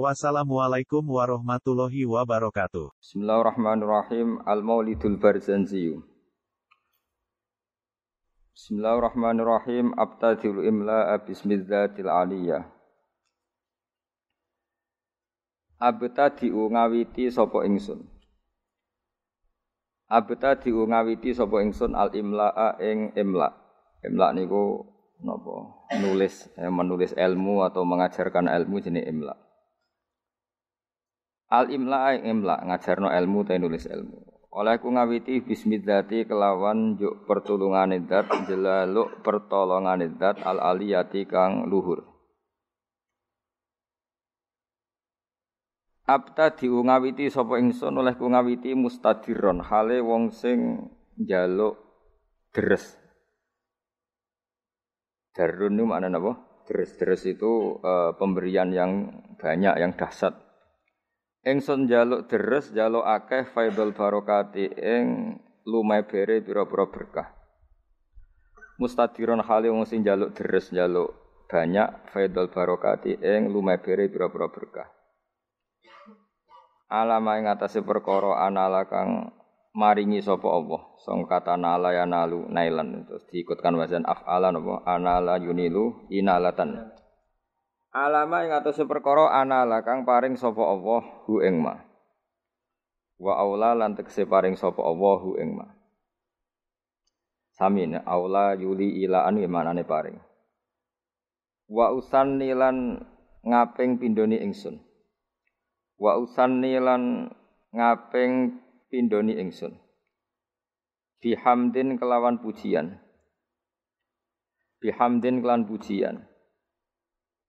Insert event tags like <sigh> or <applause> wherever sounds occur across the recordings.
Wassalamualaikum warahmatullahi wabarakatuh. Bismillahirrahmanirrahim. Al-Maulidul Barzanzi. Bismillahirrahmanirrahim. Abtadil imla'a bismidzatil aliyah. Abtadi'u ngawiti sapa ingsun. Abtadi'u ngawiti sapa ingsun al imla'a ing imla. Imla niku napa? Nulis, eh, menulis ilmu atau mengajarkan ilmu jenis imla. Al imla ing imla ngajarno ilmu ta nulis ilmu. Oleh ku ngawiti bismillati kelawan juk pertulungane zat jelaluk pertolongane zat al aliyati kang luhur. Abta diungawiti sapa ingsun oleh ku ngawiti mustadiron hale wong sing njaluk deres. Darun itu makna apa? Deres-deres itu uh, pemberian yang banyak, yang dahsyat. Ingsun jaluk deres, jaluk akeh faidul barokati ing lumai bere pira-pira berkah. Mustadiron hale wong sing jaluk deres, jaluk banyak faidul barokati ing lumai bere pira-pira berkah. Alama ing atase perkara anala kang maringi sapa Allah. Song kata nala ya nalu nailan terus diikutkan wazan af'ala napa anala yunilu inalatan. Alama ing atase perkara ana kang paring sapa Allah hu ing ma. Wa aula lan tekse paring sapa Allah hu ing ma. Sami aula yuli ilaan manane paring. Wa usanni lan ngaping pindoni ingsun. Wa usanni lan ngaping pindoni ingsun. Bihamdin kelawan pujian. Bihamdin kelawan pujian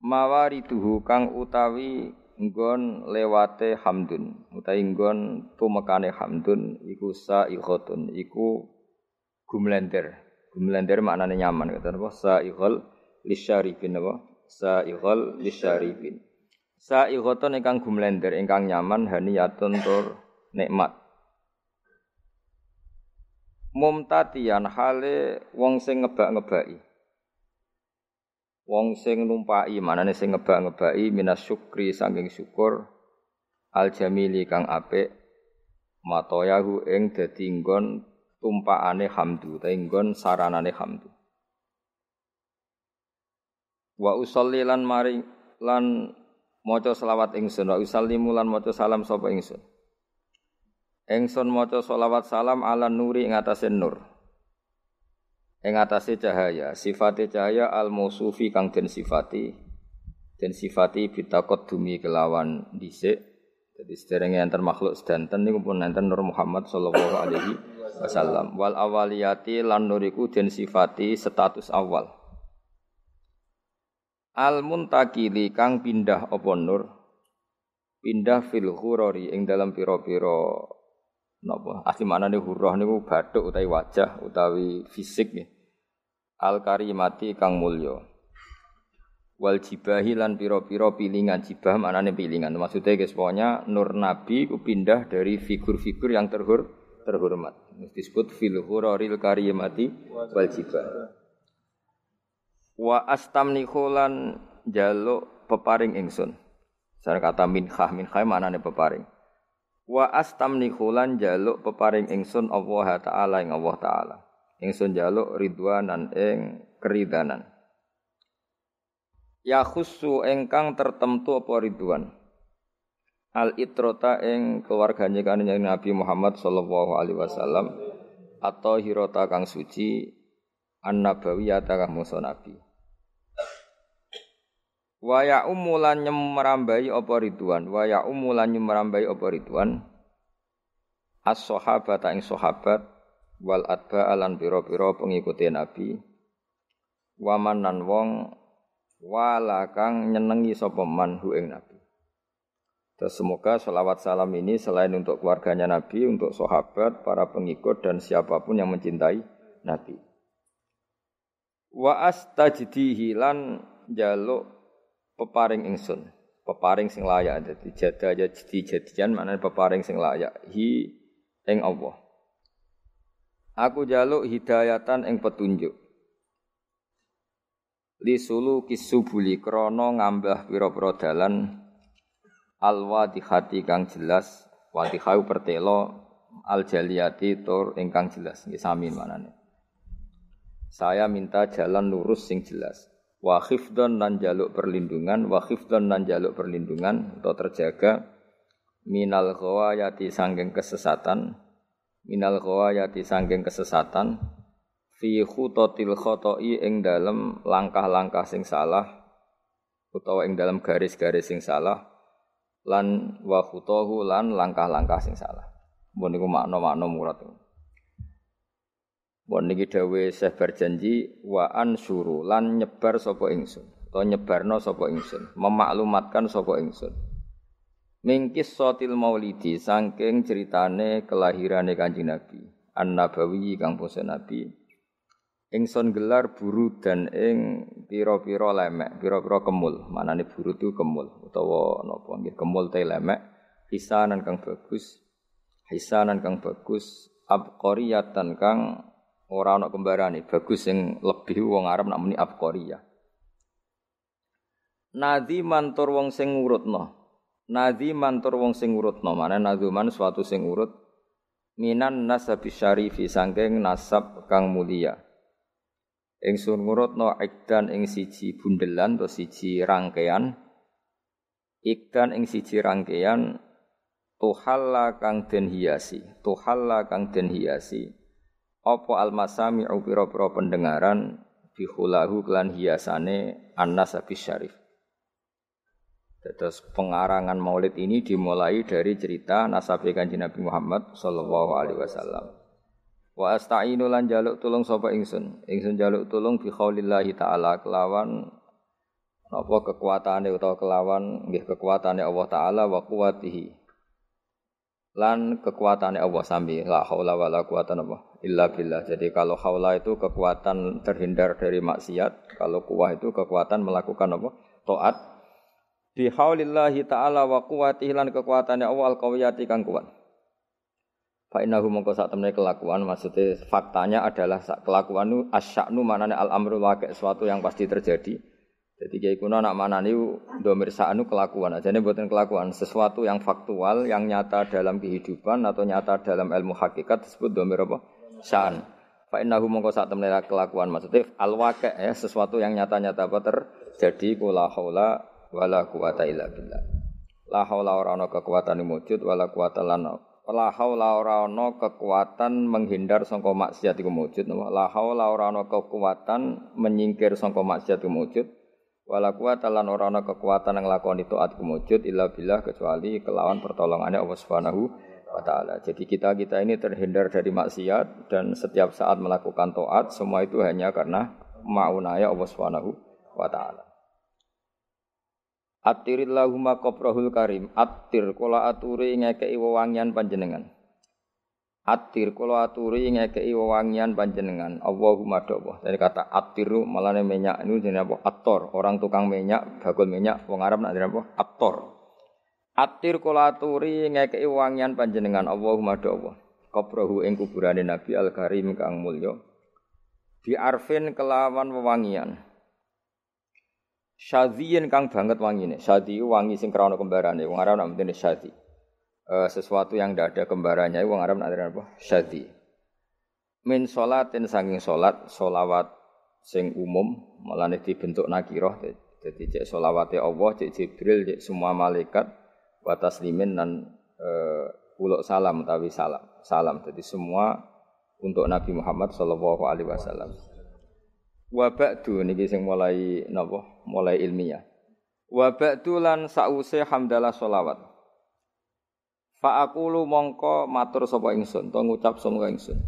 mawarituhu kang utawi nggon lewate hamdun. Utawi nggon tumekane hamdun iku sa'iqatun iku gumlender. Gumlender maknane nyaman kata napa? Sa'iqal lisyarifin napa? Sa'iqal lisyarifin sa'iqatun ingkang gumlender ingkang nyaman haniyatun tur nikmat. Mumtatian hale wong sing ngebak-ngebaki Wong sing numpai manane sing ngebak-ngebaki minas syukri saking syukur al jamili kang apik matoyahu ing dadi nggon tumpakane hamdu ta nggon saranane hamdu. Wa usolli lan mari lan maca selawat ingsun wa usallimu lan maca salam sapa ingsun. Ingsun maca selawat salam ala nuri ing atase nur ing atase cahaya. Sifate cahaya al mausufi kang den sifati. Den sifati bitakot dumi kelawan dhisik. Jadi sederenge enten makhluk sedanten niku pun enten Nur Muhammad sallallahu alaihi wasallam. Wal awaliyati lan nuriku den sifati status awal. Al muntakili kang pindah apa nur? Pindah fil ghurari ing dalam pira-pira napa? Asli maknane hurrah niku bathuk utawi wajah utawi fisik nggih. Al karimati kang mulya. Wal jibahi lan pira-pira pilingan. Jibah maknane pilingan. Maksudnya guys pokoknya nur nabi ku pindah dari figur-figur yang terhur terhormat. Disebut fil huraril karimati wal jibah. Wa astamni khulan jaluk peparing ingsun. Saya kata minhah minhah maknane peparing wa astamni khulan jaluk peparing ingsun Allah taala ing Allah taala. Ingsun jaluk ridwanan ing keridanan. Ya khusu engkang tertentu apa ridwan? Al itrota ing keluarganya kanjeng Nabi Muhammad sallallahu alaihi wasallam. Atau hirota kang suci an nabawiyata kang musa nabi wa ya umulan nyemrambai apa ridwan? Wa ya umulan nyemrambai apa ridwan? As sahabata ing sahabat wal atba alan pira-pira pengikuti Nabi. Waman nan wong wala kang nyenengi sapa man hu ing Nabi. Terus semoga sholawat salam ini selain untuk keluarganya Nabi, untuk sahabat, para pengikut dan siapa pun yang mencintai Nabi. Wa astajdihi lan jaluk peparing ingsun. Peparing sing layak dadi jada ya jadi jadian maknane peparing sing layak. Hi ing Allah. Aku jaluk hidayatan ing petunjuk. Li sulu kisubuli krana ngambah pira-pira dalan. Al-wadihati kang jelas. Wadihau pertelo. Al jaliyati tur ingkang jelas. Nggih sami manane saya minta jalan lurus sing jelas wa khifdon nan jaluk perlindungan wa khifdon nan jaluk perlindungan atau terjaga minal ghawayati sanggeng kesesatan minal ghawayati sanggeng kesesatan fi khutatil khoto'i ing dalem langkah-langkah sing salah utawa ing dalam garis-garis sing salah lan wa khutahu lan langkah-langkah sing salah. Mbon niku makna-makna murad. Mbon niki dawuh Syekh berjanji wa ansuru lan nyebar sapa ingsun. To nyebarno sapa ingsun, memaklumatkan sapa ingsun. Mingkis sotil maulidi saking ceritane kelahirane Kanjeng Nabi, An-Nabawi kang basa Nabi Ingsun gelar buru dan ing pira-pira lemek, pira-pira kemul. Manane buru itu kemul utawa napa nggih kemul te lemek, hisanan kang bagus. Hisanan kang bagus, abqariyatan kang ora ana kembarane, bagus sing lebih wong Arab nak muni abqariyah. Nadi mantur wong sing ngurutno. Nadi mantur wong sing ngurutno, mana naduman suatu sing urut minan nasab syarifi sangking nasab kang mulia. Ingsun ngurutno ikdan ing siji bundelan atau siji rangkaian. Ikdan ing siji rangkaian tuhalla kang den hiasi, tuhalla kang den hiasi. Apa almasami pira-pira pendengaran bihulahu klan hiasane annas habis syarif. Terus pengarangan maulid ini dimulai dari cerita nasabe kanjeng Nabi Muhammad sallallahu alaihi wasallam. Wa asta'inu lan jaluk tulung sapa ingsun. Ingsun jaluk tulung bi khaulillahi taala kelawan napa kekuatane utawa kelawan nggih kekuatane Allah taala wa quwatihi. Lan kekuatane Allah sami la haula wala quwata illa billah. Jadi kalau haula itu kekuatan terhindar dari maksiat, kalau kuwah itu kekuatan melakukan apa? taat. Bi haulillahi taala wa quwatihi lan kekuatane Allah al-qawiyati kang kuat. Fa innahu mongko sak temene kelakuan maksudnya faktanya adalah kelakuan nu asya'nu manane al amru waqi' sesuatu yang pasti terjadi. Jadi kiai kuno nak manani domir sa'nu kelakuan. Jadi buatan kelakuan sesuatu yang faktual yang nyata dalam kehidupan atau nyata dalam ilmu hakikat disebut domir apa? Sa'an. Fa innahu mongko sak temene kelakuan maksudnya al waqi' ya sesuatu yang nyata-nyata apa terjadi kula haula wala quwata illa billah. La haula ora ana kekuatan wujud wala quwata lan la haula ora ana kekuatan menghindar sangka maksiat iku wujud la haula ora ana kekuatan menyingkir sangka maksiat iku wujud wala kuwata lan ora ana kekuatan nglakoni taat iku wujud illa billah kecuali kelawan pertolongannya Allah Subhanahu wa taala. Jadi kita-kita ini terhindar dari maksiat dan setiap saat melakukan taat semua itu hanya karena maunaya Allah Subhanahu wa taala. Atirillahumma qabrahul karim. Atir kula aturi ngekeki wewangian panjenengan. Atir kula aturi ngekeki wewangian panjenengan. Allahumma dawa. Dari kata atiru malane minyak ini jenenge apa? Ator. Orang tukang minyak, bagul minyak wong Arab nak apa? Ator. Atir kula aturi ngekeki wewangian panjenengan. Allahumma dawa. Qabrahu ing kuburane Nabi Al Karim kang mulya. Di arfin kelawan wewangian. Syadhiyin kang banget wangine. Syadhi wangi sing krana kembarane. Wong Arab nak mendene syadhi. Uh, sesuatu yang tidak ada kembarannya wong Arab nak apa? Syadhi. Min salatin sanging salat, solawat sing umum, malane dibentuk nakiroh. Jadi cek solawate Allah, cek Jibril, cek semua malaikat, wa taslimin dan uh, salam tapi salam. Salam. Jadi semua untuk Nabi Muhammad sallallahu alaihi wasallam. Wa ba'du niki sing mulai napa? Mulai ilmiah. Wa ba'du lan sause hamdalah selawat. Fa aqulu mongko matur sapa ingsun, to ngucap sapa ingsun.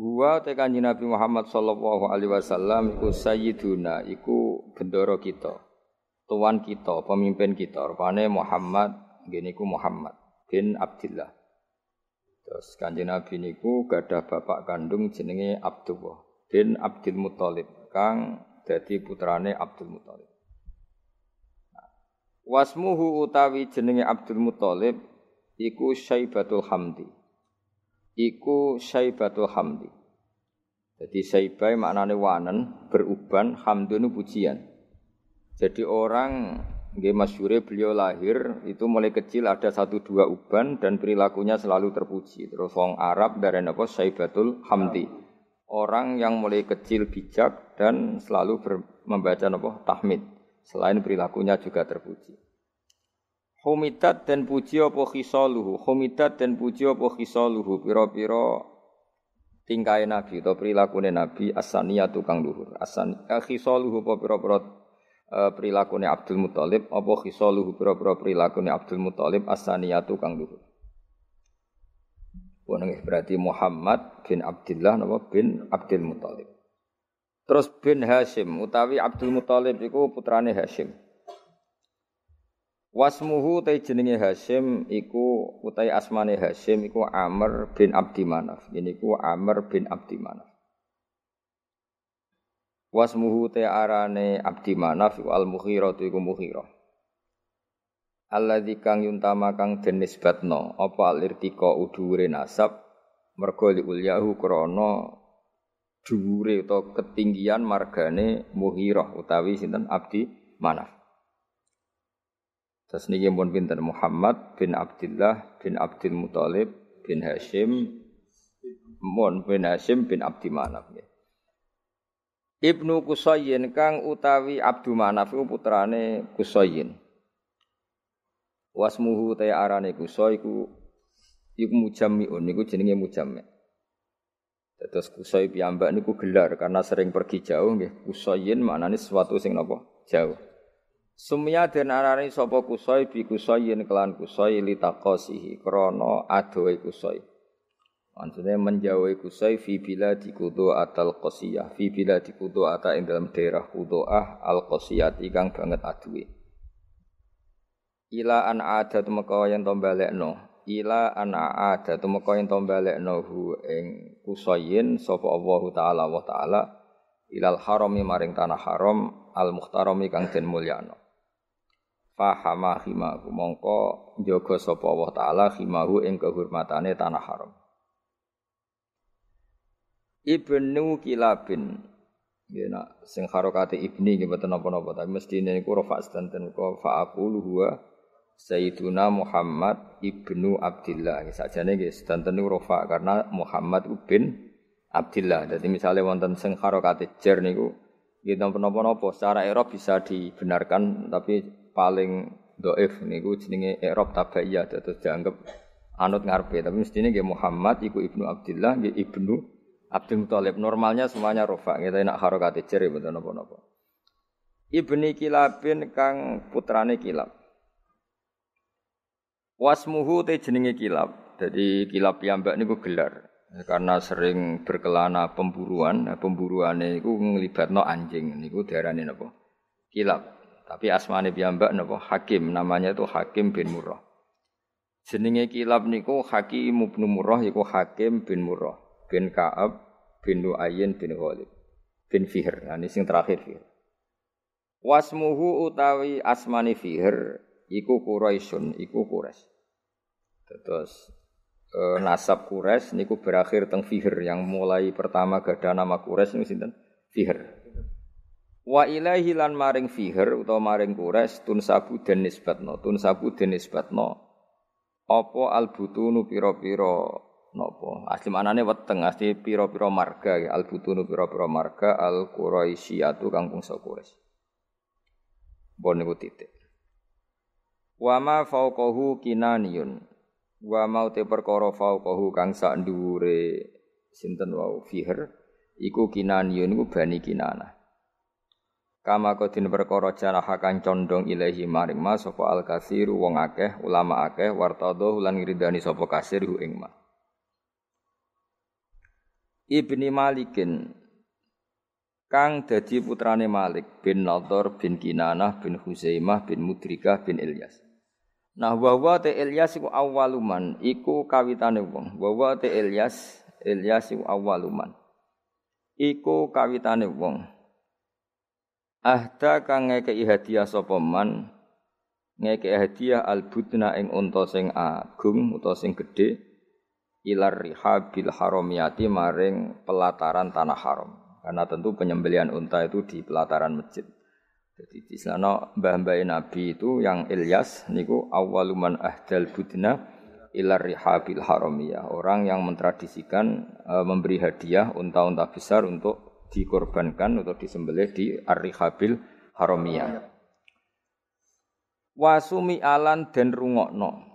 Wa te kanjeng Nabi Muhammad sallallahu alaihi wasallam iku sayyiduna, iku bendoro kita. tuan kita, pemimpin kita, rupane Muhammad, gini ku Muhammad bin Abdullah. Terus kanjeng Nabi niku gadah bapak kandung jenenge Abdullah bin Abdul Muthalib kang dadi putrane Abdul Muthalib. Wasmuhu utawi jenenge Abdul Muthalib iku Syaibatul Hamdi. Iku Syaibatul Hamdi. Jadi Syaibai maknane wanen, beruban, hamdun pujian. Jadi orang nggih masyure beliau lahir itu mulai kecil ada satu dua uban dan perilakunya selalu terpuji. Terus wong Arab dari apa Syaibatul Hamdi. Orang yang mulai kecil bijak dan selalu membaca apa tahmid. Selain perilakunya juga terpuji. Humidat dan puji apa khisaluhu. Humidat dan puji apa khisaluhu. Piro-piro tingkai Nabi atau perilakune Nabi asania tukang luhur. Asan eh, khisaluhu apa piro-piro eh, perilakune Abdul Muthalib apa khisaluhu piro-piro perilakune Abdul Muthalib asania tukang luhur. Boneng berarti Muhammad bin Abdullah napa bin Abdul Muthalib. Terus bin Hashim utawi Abdul Muthalib iku putrane Hashim. Wasmuhu tai jenenge Hashim iku utai asmane Hashim iku Amr bin Abdi Manaf. Ini ku Amr bin Abdi Manaf. Wasmuhu te arane Abdi Manaf iku Al-Mughirah iku Mughirah. Alladzi kang yuntama kang den nisbatno apa alirtika udhure nasab mergo li ulyahu krana dhuwure utawa ketinggian margane Mughirah utawi sinten Abdi Manaf. Terus niki pun pinten Muhammad bin Abdullah bin Abdul Muthalib bin Hashim Mun bin Hashim bin Abdi Manaf ya. Ibnu Kusayyin kang utawi Abdu Manaf iku putrane Kusayyin. Wasmuhu ta arane Kusay iku iku mujammiun niku jenenge mujammi. Terus Kusay piyambak niku gelar karena sering pergi jauh nggih. Kusayyin maknane sesuatu sing napa? Jauh. Sumya den arani sapa kusoi bi kusoi yen kelan kusoi litaqasihi krana adohe kusoi. Maksudnya menjauhi kusoi fi bila dikudu atal qasiyah fi bila dikudu ata ing dalam daerah kudoah al qasiyat ikang banget aduwe. Ila an ada tumeka yen to balekno. Ila an ada tumeka yen to balekno hu ing kusoyin sapa Allah taala wa taala ilal harami maring tanah haram al muhtarami kang den mulyano fahama himahu mongko njaga sapa Allah taala himahu ing kehormatane tanah haram Ibnu Kilabin Ya nak sing harokate ibni nggih mboten napa-napa tapi mesti niku rafa sedanten ko fa aqulu huwa Sayyiduna Muhammad ibnu Abdullah. Sakjane nggih sedanten niku rafa karena Muhammad bin Abdullah. Jadi misalnya wonten sing harokate jar niku nggih napa-napa secara Arab bisa dibenarkan tapi paling doif niku jenenge i'rab tabaiyah terus dianggap anut ngarepe. Tapi mestine nggih Muhammad iku ibnu Abdullah nggih ibnu Abdul Muthalib. Normalnya semuanya rofa kita nak harokate jere mboten napa-napa. Ibni Kilabin kang putrane Kilab. Wasmuhu te jenenge Kilab. Jadi Kilab piyambak niku gelar. Karena sering berkelana pemburuan nah, pemburuane iku nglibatno anjing niku diarani napa? Kilab tapi asmane piyambak napa Hakim, namanya itu Hakim bin Murrah. Jenenge kilab niku Hakim bin Murrah iku Hakim bin Murrah bin Ka'ab bin Nu'ayyin bin Ghalib bin Fihr. Nah, ini sing terakhir Fihr. Wasmuhu utawi asmani Fihr iku Quraisyun, iku Quraisy. Terus e, nasab Quraisy niku berakhir teng Fihr yang mulai pertama gada nama Quraisy niku sinten? Fihr. Wa ilaihi lan maring fiher utawa maring kures tun sabu den nisbatno. Tun sabu den nisbatno. Apa albutunu pira-pira napa? Asli manane weteng asli pira-pira marga. Ya albutunu pira-pira marga al quraisyatu kang bangsa Quraisy bon niku titik. Wa ma fauqahu kinaniyun. Wa mau te perkara fauqahu kang sak sinten wau? Fiher iku kinaniyun iku bani kinanah Kama kodin perkara janaha kang condong ilahi maring ma sapa al kasiru wong akeh ulama akeh wartado lan ngridani sapa kasir hu ing ma. Ibni Malikin kang dadi putrane Malik bin Nadhr bin Kinanah bin Huzaimah bin Mudrikah bin Ilyas. Nah wa wa te Ilyas iku awaluman iku kawitane wong. Wa wa te Ilyas Ilyas iku awaluman. Iku kawitane wong. Ahda kang ngekeki hadiah sapa man ngekeki hadiah albudna ing unta sing agung utawa sing gedhe ilar rihabil haramiyati maring pelataran tanah haram. Karena tentu penyembelian unta itu di pelataran masjid. Jadi di sana mbah-mbah Nabi itu yang Ilyas niku awaluman ahdal budna ilar rihabil haramiyah. Orang yang mentradisikan e, memberi hadiah unta-unta besar untuk dikorbankan atau disembelih di ar-rihabil haramiyah. Wasumi alan dan rungokno.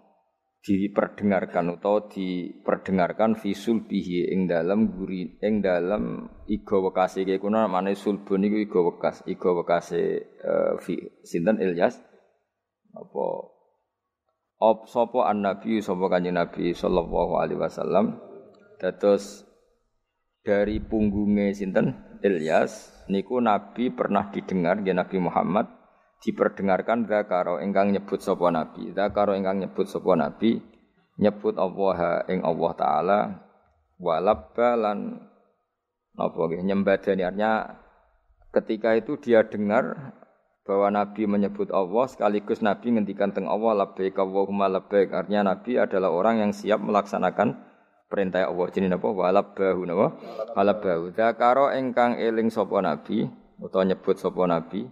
Diperdengarkan atau diperdengarkan visul bihi ing dalam guri ing dalam iga wekase. Iki kuna mane sulbun iku iga wekas iga wekase uh, fi sinten Ilyas? Apa? Op sapa an nabi sapa kanjeng nabi sallallahu alaihi wasallam. Dados dari punggungnya sinten Ilyas niku nabi pernah didengar ya Nabi Muhammad diperdengarkan zakaro ingkang nyebut sapa nabi. Zakaro ingkang nyebut sapa nabi nyebut Allah ing Allah taala walabba lan napa nggih nyembadani. Artinya ketika itu dia dengar bahwa Nabi menyebut Allah sekaligus Nabi ngendikan teng Allah labbaik Allahumma labbaik. Artinya Nabi adalah orang yang siap melaksanakan perintah Allah jenenge napa walabbahu napa walabbahu zakaro ingkang eling sapa Nabi utawa nyebut sapa Nabi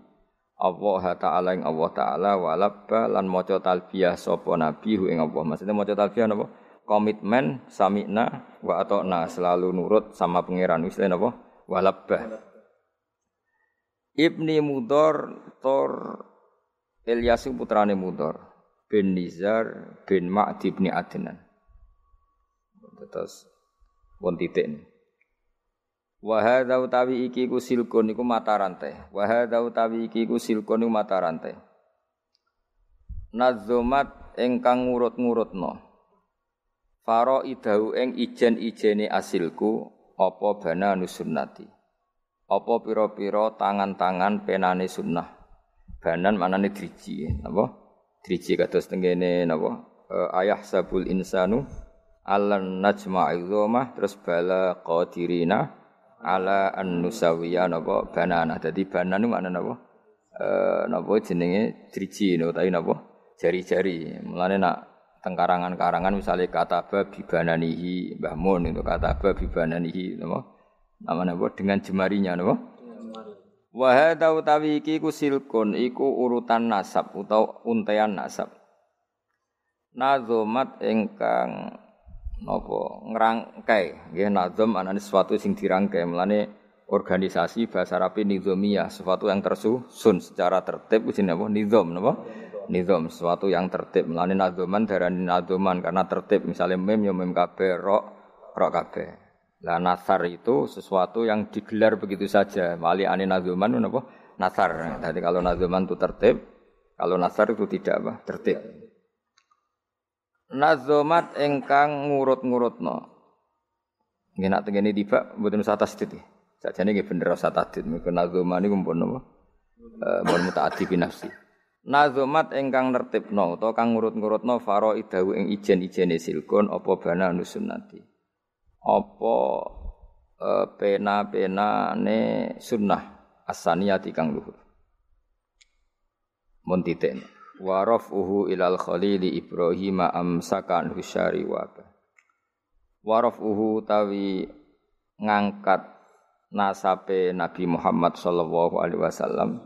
Allah taala ing Allah taala walabba lan maca talbiyah sapa nabi hu ing Allah. Maksudnya maca talbiyah napa? Komitmen samikna wa atona selalu nurut sama pangeran. Wis napa? Walabba. Ibni Mudor Tor Ilyas putrane Mudor bin Nizar bin Ma'di bin Adnan. Terus won titik ini. Wa hadza utawi iki ku silkun iku mata rantai. Wa hadza utawi iki ku silkun iku mata rantai. Nazomat ingkang ngurut-ngurutno. Faro idahu ing ijen-ijene asilku apa bana nusunnati. Apa pira-pira tangan-tangan penane sunnah. Banan manane driji, napa? Driji kados tengene napa? E, ayah sabul insanu alan najma'il terus bala qadirina ala an nusawiya napa banana. Dadi banana makna napa? Eh napa jenenge driji utawi napa? Jari-jari. Mulane nak tengkarangan-karangan misalnya kata babi bananihi Mbah Mun itu kata babi bananihi napa? Nama napa dengan jemarinya napa? Wa hadza utawi iki ku silkun iku urutan nasab utawa untean nasab. Nazomat ingkang napa ngrangkai nggih nazam anane sesuatu sing dirangkai. Melane organisasi bahasa Arab nizamiyah sesuatu yang tersusun secara tertib. Jenenge apa? Nizam napa? Nizam sesuatu yang tertib. Melane nazaman darani nazaman karena tertib. Misalnya mem ya mem kabeh rok rok kabeh. Lah nasar itu sesuatu yang digelar begitu saja. Wali ane nazaman napa nasar. Jadi kalau nazaman itu tertib kalau nasar itu tidak apa? Tertib nazomat engkang ngurut-ngurutno. Nggih nak tengene tiba mboten usah tasdid. Sajane nggih bener usah tasdid. Mengko nazomat niku mpun napa? Eh mpun mutaaddi bi. Nazomat engkang nertibno utawa kang ngurut-ngurutno faro idawu ing ijen-ijene silkon apa bana nusunnati. Apa eh, pena-penane sunnah asaniyati kang luhur. Mun titik wa rafuhu ilal khalili Ibrahim amsakan husyari wa wa rafuhu tawi ngangkat nasabe Nabi Muhammad sallallahu alaihi wasallam.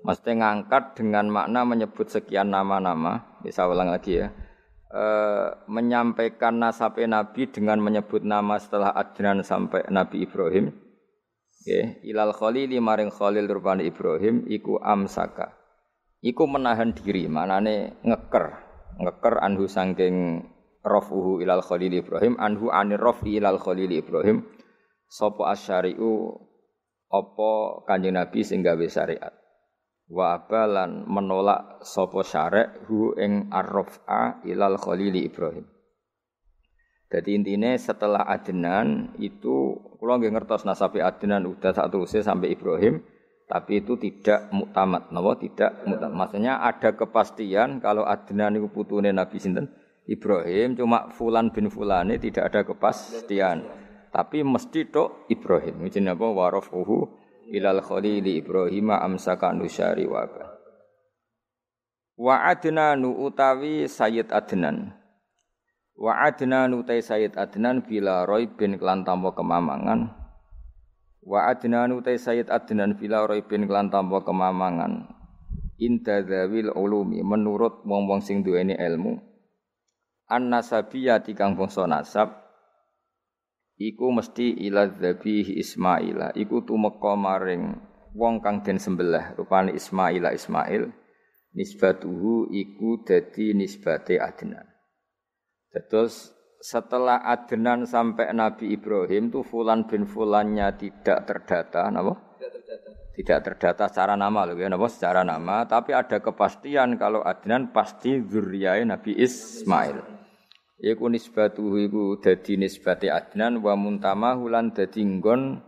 Mesti ngangkat dengan makna menyebut sekian nama-nama. Bisa ulang lagi ya. E, menyampaikan nasabe Nabi dengan menyebut nama setelah Adnan sampai Nabi Ibrahim. Okay. ilal khalili maring khalil rupane Ibrahim iku amsaka iku menahan diri, manane ngeker, ngeker anhu sangking rafuhu ilal khalil Ibrahim, anhu anir rafi ilal khalil Ibrahim, sopo asyari'u opo kanjeng Nabi sing gawe syariat. Wa abalan menolak sopo syarek hu ing arrafa ilal khalil Ibrahim. Jadi intinya setelah Adnan itu kalau nggak ngertos nasabi Adnan udah satu usia sampai Ibrahim, tapi itu tidak muktamad, napa tidak muktamad. Maksudnya ada kepastian kalau Adnan itu putune Nabi sinten Ibrahim, cuma Fulan bin Fulane tidak ada kepastian. Tapi mesti tok Ibrahim. Ini apa warafuhu ilal khalili Ibrahim amsaka nusyari wa Wa Adnanu utawi Sayyid Adnan. Wa Adnanu utai Sayyid Adnan bila roy bin kelan tanpa kemamangan. Wa Adnanu utai Sayyid Adnan bila roy bin kelan tanpa kemamangan. Inta dzawil ulumi menurut wong-wong sing duweni ilmu. An nasabiyati kang bangsa nasab iku mesti ila dzabih Ismaila iku tumeka maring wong kang den sembelah rupane Ismaila Ismail nisbatuhu iku dadi nisbate Adnan terus setelah Adnan sampai Nabi Ibrahim tuh Fulan bin Fulannya tidak terdata napa tidak terdata tidak terdata secara nama loh ya napa secara nama tapi ada kepastian kalau Adnan pasti zuriyah Nabi Ismail Iku nisbatuhu iku dadi nisbate Adnan wa muntamahu lan dadi nggon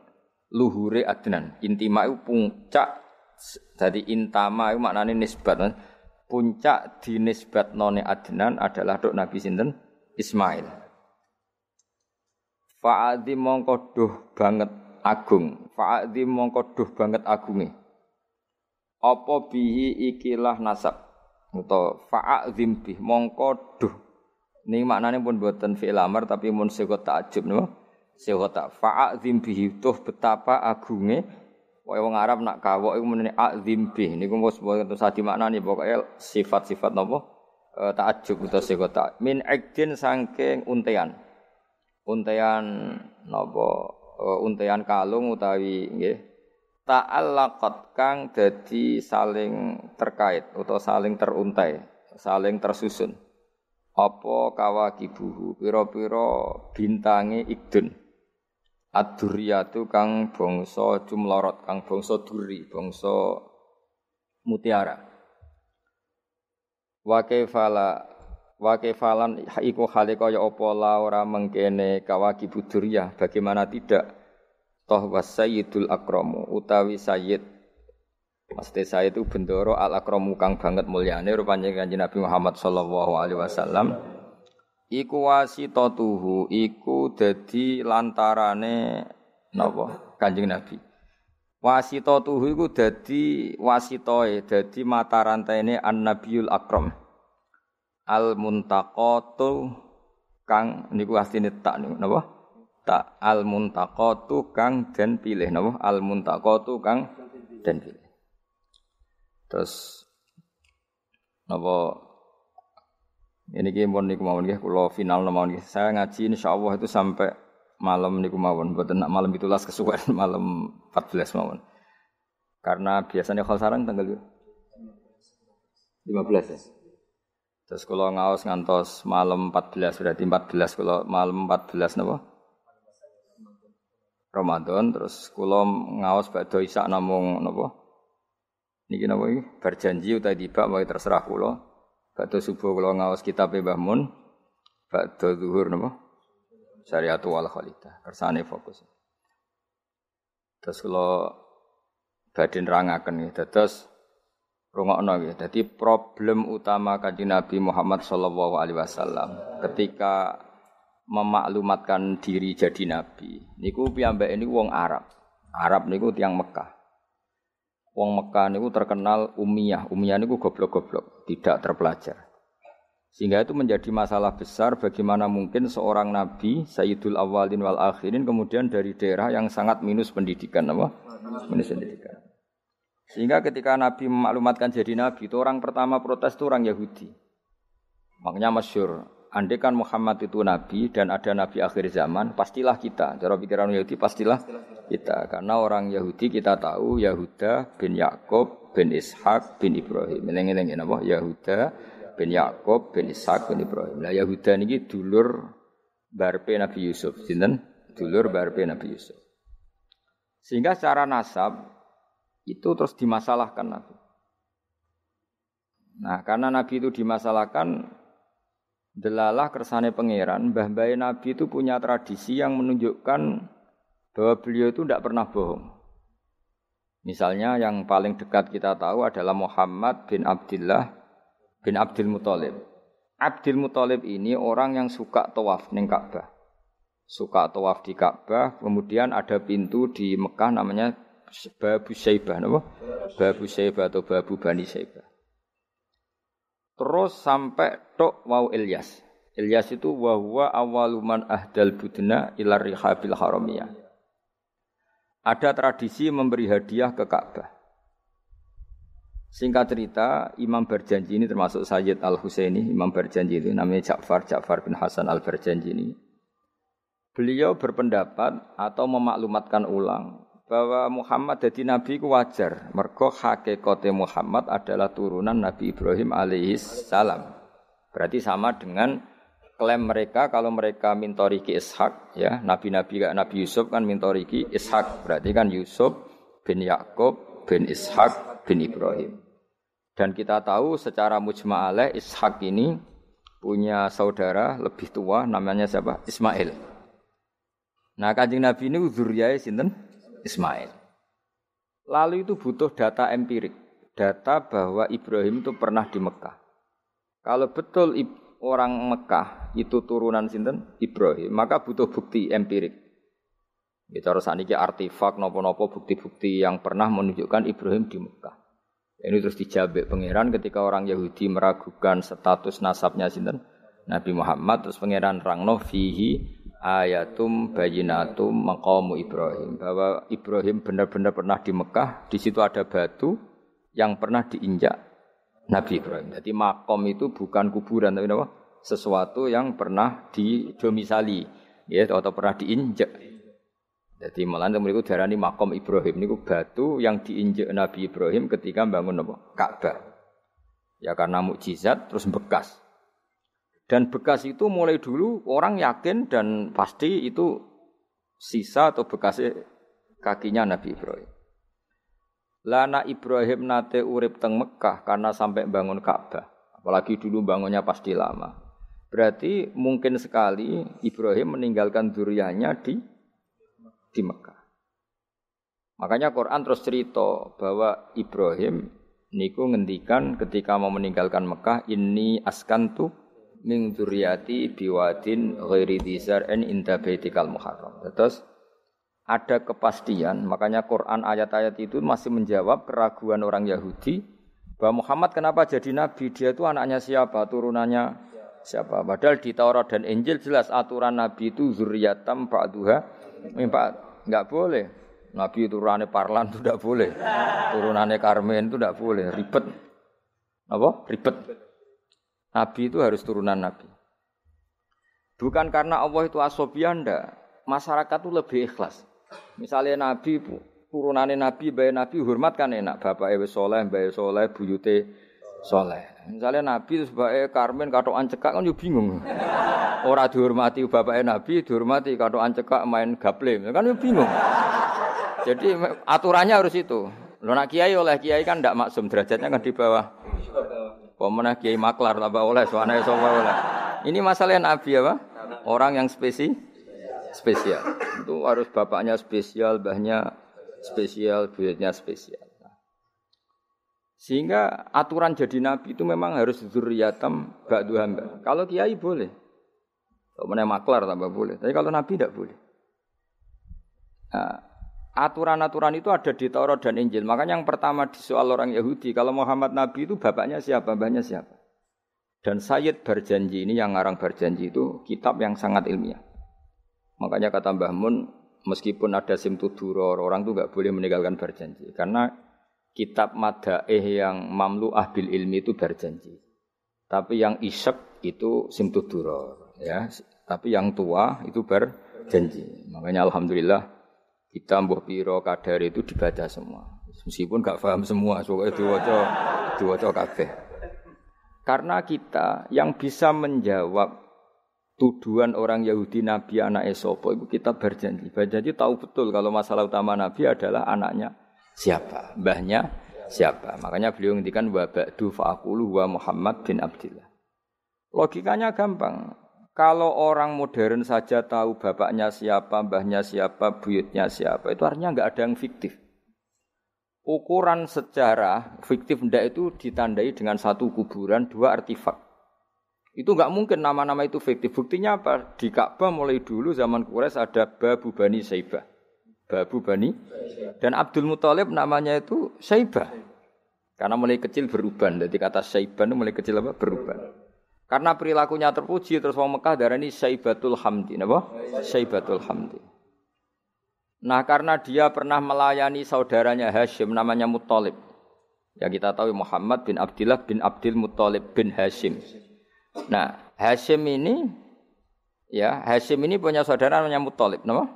luhure Adnan. Intima iku puncak dadi intama iku maknane nisbat. Puncak dinisbatnone Adnan adalah dok Nabi sinten? Ismail. Fa'adzim mongko duh banget agung. Fa'adzim mongko duh banget agunge. Apa bihi ikilah nasab. Atau fa'adzim bih mongko duh ini maknanya pun buatan fi'il amar tapi mun sekot takjub no. Sekot tak fa'azim bihi tuh betapa agungnya Wae wong Arab nak kawok iku menene azim bih niku mos boten sadi maknane pokoke sifat-sifat napa e, takjub utawa sekot tak min ikdin saking untean. Untean napa e, untean kalung utawi nggih ta'allaqat kang dadi saling terkait atau saling teruntai, saling tersusun. Apa kawakibuhu pira-pira bintange ikdun ad-durriyatu kang bangsa jumlorot kang bangsa duri bangsa mutiara. Wa kaifala wa kaifalan iku hale kaya apa? La ora mengkene kawakibu durriyah bagaimana tidak? Toh wasayyidul akramu utawi sayyid. Maksudnya saya itu bendoro al akramu kang banget mulyane rupanya kanjeng Nabi Muhammad sallallahu alaihi wasallam. Iku wasitatuhu iku dadi lantarane napa? Kanjeng Nabi. Wasitatuhu iku dadi wasitoe dadi mata rantaine an-nabiyul akram. Al muntaqatu kang niku asline tak niku napa? Tak al muntaqatu kang den pilih napa? Al muntaqatu kang den pilih. Terus napa ini ki pun niku mawon nggih kula final mawon nggih. Saya ngaji insyaallah itu sampai malam niku mawon, mboten nak malam 17 kesuwen <laughs> malam 14 mawon. Karena biasanya kalau sarang tanggal 15 ya. Terus kalau ngaos ngantos malam 14 berarti 14 kalau malam 14 napa? Ramadan terus kula ngaos badhe isak namung napa? Niki napa iki? Berjanji utawa tiba wae terserah kula. Badhe subuh kula ngaos kitab Mbah Mun. Badhe zuhur napa? Syariatu wal Khalidah. Kersane fokus. Terus kula badhe nerangaken nggih. Dados rungokno nggih. Dadi problem utama Kanjeng Nabi Muhammad sallallahu alaihi wasallam ketika memaklumatkan diri jadi nabi. Niku piyambak ini wong Arab. Arab niku tiang Mekah. Wong Mekah niku terkenal umiyah. Umiyah niku goblok-goblok, tidak terpelajar. Sehingga itu menjadi masalah besar bagaimana mungkin seorang nabi Sayyidul Awalin wal Akhirin kemudian dari daerah yang sangat minus pendidikan apa? Minus pendidikan. Sehingga ketika Nabi memaklumatkan jadi Nabi itu orang pertama protes itu orang Yahudi. Makanya masyur, andai kan Muhammad itu Nabi dan ada Nabi akhir zaman, pastilah kita. Cara pikiran Yahudi pastilah kita. Karena orang Yahudi kita tahu Yahuda bin Yakub bin Ishak bin Ibrahim. Eling-eling napa? Yahuda bin Yakub bin Ishak bin Ibrahim. Lah Yahuda niki dulur barpe Nabi Yusuf. Sinten? Dulur barpe Nabi Yusuf. Sehingga secara nasab itu terus dimasalahkan Nabi. Nah, karena Nabi itu dimasalahkan, Delalah kersane pangeran, mbah Nabi itu punya tradisi yang menunjukkan bahwa beliau itu tidak pernah bohong. Misalnya yang paling dekat kita tahu adalah Muhammad bin Abdullah bin Abdul Muthalib. Abdul Muthalib ini orang yang suka tawaf ning Ka'bah. Suka tawaf di Ka'bah, kemudian ada pintu di Mekah namanya Babu Syaibah, napa? Babu Syaibah atau Babu Bani Syaibah. Terus sampai tok wau Ilyas. Ilyas itu wahwa awaluman ahdal budna ilar rihabil haramiyah. Ada tradisi memberi hadiah ke Ka'bah. Singkat cerita, Imam berjanji ini termasuk Sayyid Al Husaini, Imam berjanji itu namanya Ja'far, Ja'far bin Hasan Al berjanji ini. Beliau berpendapat atau memaklumatkan ulang bahwa Muhammad jadi nabi ku wajar. Mergo hakikate Muhammad adalah turunan Nabi Ibrahim alaihi salam. Berarti sama dengan klaim mereka kalau mereka mintoriki Ishak ya, nabi-nabi kayak Nabi Yusuf kan mintoriki Ishak. Berarti kan Yusuf bin Yakub bin Ishak bin Ibrahim. Dan kita tahu secara mujma'aleh Ishak ini punya saudara lebih tua namanya siapa? Ismail. Nah, Kanjeng Nabi ini zuriyah sinten? Ismail. Lalu itu butuh data empirik, data bahwa Ibrahim itu pernah di Mekah. Kalau betul orang Mekah itu turunan sinten Ibrahim, maka butuh bukti empirik. Kita harus saniki artefak nopo-nopo bukti-bukti yang pernah menunjukkan Ibrahim di Mekah. Ini terus dijabek pangeran ketika orang Yahudi meragukan status nasabnya sinten Nabi Muhammad terus pangeran rangno fihi ayatum bayinatum maqamu Ibrahim bahwa Ibrahim benar-benar pernah di Mekah di situ ada batu yang pernah diinjak Nabi Ibrahim. Jadi makom itu bukan kuburan tapi apa? Sesuatu yang pernah didomisali ya atau pernah diinjak. Jadi malah mereka darani makom Ibrahim ini batu yang diinjak Nabi Ibrahim ketika bangun apa? Ka'bah. Ya karena mukjizat terus bekas. Dan bekas itu mulai dulu orang yakin dan pasti itu sisa atau bekas kakinya Nabi Ibrahim. Lana Ibrahim nate urip teng Mekah karena sampai bangun Ka'bah. Apalagi dulu bangunnya pasti lama. Berarti mungkin sekali Ibrahim meninggalkan duriannya di di Mekah. Makanya Quran terus cerita bahwa Ibrahim niku ngendikan ketika mau meninggalkan Mekah ini askantu min dzurriyyati biwadin ghairi dzar'in inda baitikal muharram. Terus ada kepastian, makanya Quran ayat-ayat itu masih menjawab keraguan orang Yahudi bahwa Muhammad kenapa jadi nabi? Dia itu anaknya siapa? Turunannya siapa? Padahal di Taurat dan Injil jelas aturan nabi itu zuriyatam ba'duha mimpa enggak boleh. Nabi turunannya Parlan itu tidak boleh. Turunannya Karmen itu tidak boleh. Ribet. Apa? Ribet. Nabi itu harus turunan Nabi. Bukan karena Allah itu asobian ndak. Masyarakat itu lebih ikhlas. Misalnya Nabi turunannya Nabi, bayi Nabi hormat kan enak. Bapak Ewe Soleh, bayi Soleh, buyute Soleh. Misalnya Nabi sebagai Karmen katoan cekak kan bingung. Orang dihormati bapak Nabi, dihormati katoan cekak main gaple, kan juga bingung. Jadi aturannya harus itu. Lo nak kiai oleh kiai kan tidak maksum derajatnya kan di bawah Pemenang kiai maklar tambah oleh suana sapa oleh. Ini masalah nabi apa? Orang yang spesi spesial. Itu harus bapaknya spesial, bahnya spesial, buyutnya spesial. Sehingga aturan jadi nabi itu memang harus zuriyatam ba'du hamba. Kalau kiai boleh. Kalau maklar tambah boleh. Tapi kalau nabi tidak boleh. Nah, aturan-aturan itu ada di Taurat dan Injil. Makanya yang pertama di soal orang Yahudi, kalau Muhammad Nabi itu bapaknya siapa, mbahnya siapa. Dan Sayyid berjanji ini yang ngarang berjanji itu kitab yang sangat ilmiah. Makanya kata Mbah Mun, meskipun ada simtuduror, orang itu nggak boleh meninggalkan berjanji. Karena kitab madaeh yang mamlu ahbil ilmi itu berjanji. Tapi yang isek itu simtuduror. Ya. Tapi yang tua itu berjanji. Makanya Alhamdulillah kita mbuh piro kadar itu dibaca semua. Meskipun gak paham semua, soalnya diwaca diwaca kabeh. Karena kita yang bisa menjawab tuduhan orang Yahudi Nabi anak Esopo itu kita berjanji. Berjanji tahu betul kalau masalah utama Nabi adalah anaknya siapa, mbahnya siapa. Makanya beliau ngendikan wa ba'du fa'aqulu wa Muhammad bin Abdullah. Logikanya gampang. Kalau orang modern saja tahu bapaknya siapa, mbahnya siapa, buyutnya siapa, itu artinya nggak ada yang fiktif. Ukuran sejarah fiktif ndak itu ditandai dengan satu kuburan, dua artefak. Itu nggak mungkin nama-nama itu fiktif. Buktinya apa? Di Ka'bah mulai dulu zaman Quraisy ada Babu Bani Saibah. Babu Bani dan Abdul Muthalib namanya itu Saibah. Karena mulai kecil berubah. Jadi kata Saibah itu mulai kecil apa? Berubah. Karena perilakunya terpuji terus wong Mekah darani Saibatul Hamdi, napa? Saibatul Hamdi. Nah, karena dia pernah melayani saudaranya Hashim namanya Muttalib. Ya kita tahu Muhammad bin Abdullah bin Abdul Muttalib bin Hashim. Nah, Hashim ini ya, Hashim ini punya saudara namanya Muttalib, napa?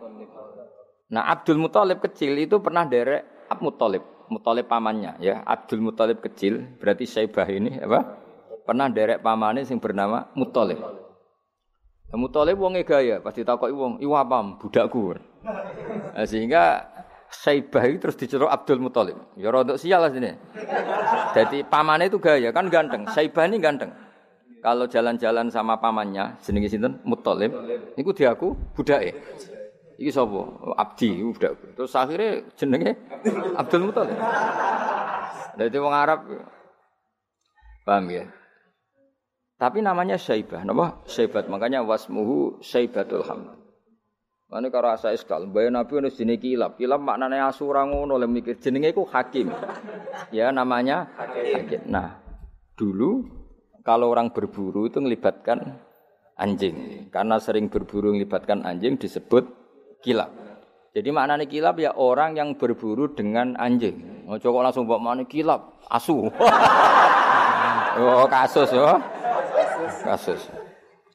Nah, Abdul Muttalib kecil itu pernah derek Ab Muttalib, Muttalib pamannya ya. Abdul Muttalib kecil berarti Saibah ini apa? Pernah derek pamane sing bernama Muthalib. Nah, Muthalib wonge gaya, pasti takoki wong, "Iwa pam budakku." Nah, sehingga Saibah itu terus diceluk Abdul Muthalib. Ya rodok sial lah sini. Jadi pamane itu gaya, kan ganteng. Saibah ini ganteng. Kalau jalan-jalan sama pamannya, jenenge sinten? Muthalib. Niku diaku budake. Iki sapa? Abdi budak. Terus akhirnya jenenge Abdul Muthalib. Jadi wong Arab Paham ya? Tapi namanya Syaibah, napa? Syaibat. Makanya wasmuhu Syaibatul Hamd. Mane karo asa iskal, mbaya Nabi ono jenenge kilap. Kilap maknane asura ngono le mikir jenenge iku hakim. Ya namanya hakim. Nah, dulu kalau orang berburu itu melibatkan anjing. Karena sering berburu melibatkan anjing disebut kilap. Jadi maknanya kilap ya orang yang berburu dengan anjing. Oh, coba langsung bawa mana kilap, asu. <laughs> oh, kasus ya kasus.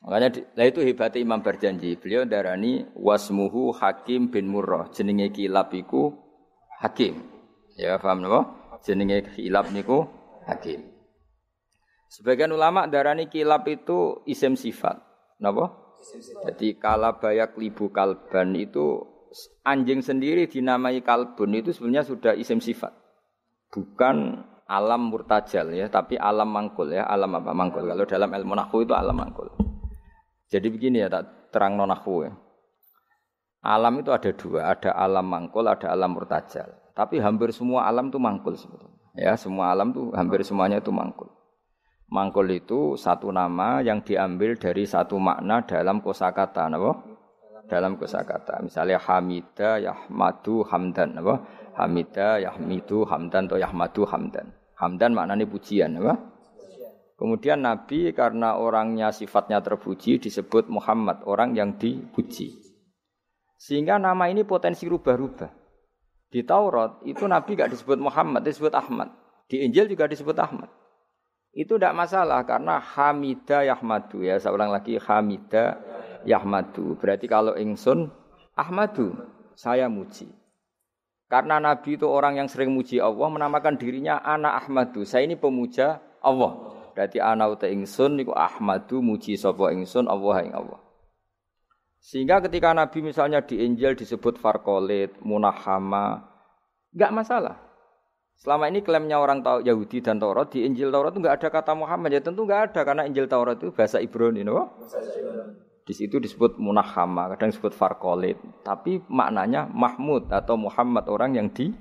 Makanya lah itu hebatnya Imam berjanji. Beliau darani wasmuhu Hakim bin Murrah. Jenenge kilap iku Hakim. Ya paham napa? Jenenge kilap niku Hakim. Sebagian ulama darani kilap itu isim sifat. Napa? Jadi bayak libu kalban itu anjing sendiri dinamai kalbun itu sebenarnya sudah isim sifat. Bukan alam murtajal ya, tapi alam mangkul ya, alam apa mangkul. Kalau dalam ilmu nahwu itu alam mangkul. Jadi begini ya, tak terang nahwu ya. Alam itu ada dua, ada alam mangkul, ada alam murtajal. Tapi hampir semua alam itu mangkul sebetulnya. Ya, semua alam tuh hampir semuanya itu mangkul. Mangkul itu satu nama yang diambil dari satu makna dalam kosakata, napa? Dalam kosakata. Misalnya Hamida, Yahmadu, Hamdan, napa? Hamida, Yahmidu, Hamdan atau Yahmadu, Hamdan. Hamdan maknanya pujian, apa? Kemudian Nabi karena orangnya sifatnya terpuji disebut Muhammad, orang yang dipuji. Sehingga nama ini potensi rubah-rubah. Di Taurat itu Nabi gak disebut Muhammad, disebut Ahmad. Di Injil juga disebut Ahmad. Itu tidak masalah karena Hamida Yahmadu ya. Saya ulang lagi Hamida Yahmadu. Berarti kalau ingsun Ahmadu, saya muji. Karena Nabi itu orang yang sering muji Allah, menamakan dirinya anak Ahmadu. Saya ini pemuja Allah. Berarti anak uta ingsun niku Ahmadu muji sapa ingsun Allah ing Allah. Sehingga ketika Nabi misalnya di Injil disebut Farkolit, Munahama, nggak masalah. Selama ini klaimnya orang tahu Yahudi dan Taurat di Injil Taurat itu nggak ada kata Muhammad ya tentu nggak ada karena Injil Taurat itu bahasa Ibrani, no? Di situ disebut munahama, kadang disebut farkolit. Tapi maknanya Mahmud atau Muhammad orang yang di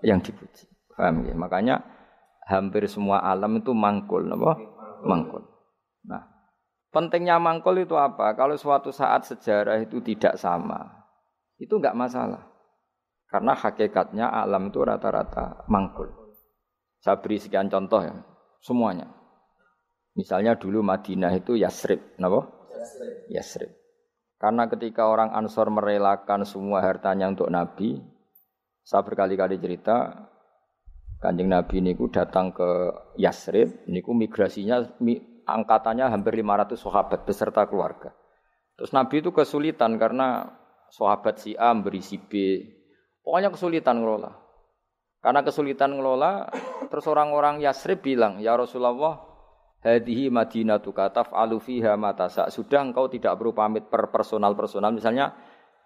yang dipuji. Paham ya? Makanya hampir semua alam itu mangkul, napa? Mangkul. Nah, pentingnya mangkul itu apa? Kalau suatu saat sejarah itu tidak sama, itu enggak masalah. Karena hakikatnya alam itu rata-rata mangkul. Saya beri sekian contoh ya, semuanya. Misalnya dulu Madinah itu Yasrib, napa? Yasrib. Karena ketika orang Ansor merelakan semua hartanya untuk Nabi, saya berkali-kali cerita, kanjeng Nabi niku datang ke Yasrib, niku migrasinya angkatannya hampir 500 sahabat beserta keluarga. Terus Nabi itu kesulitan karena sahabat si A beri si B, pokoknya kesulitan ngelola. Karena kesulitan ngelola, terus orang-orang Yasrib bilang, ya Rasulullah, hadihi madinatu kataf alufiha matasa. Sudah engkau tidak perlu pamit per personal personal. Misalnya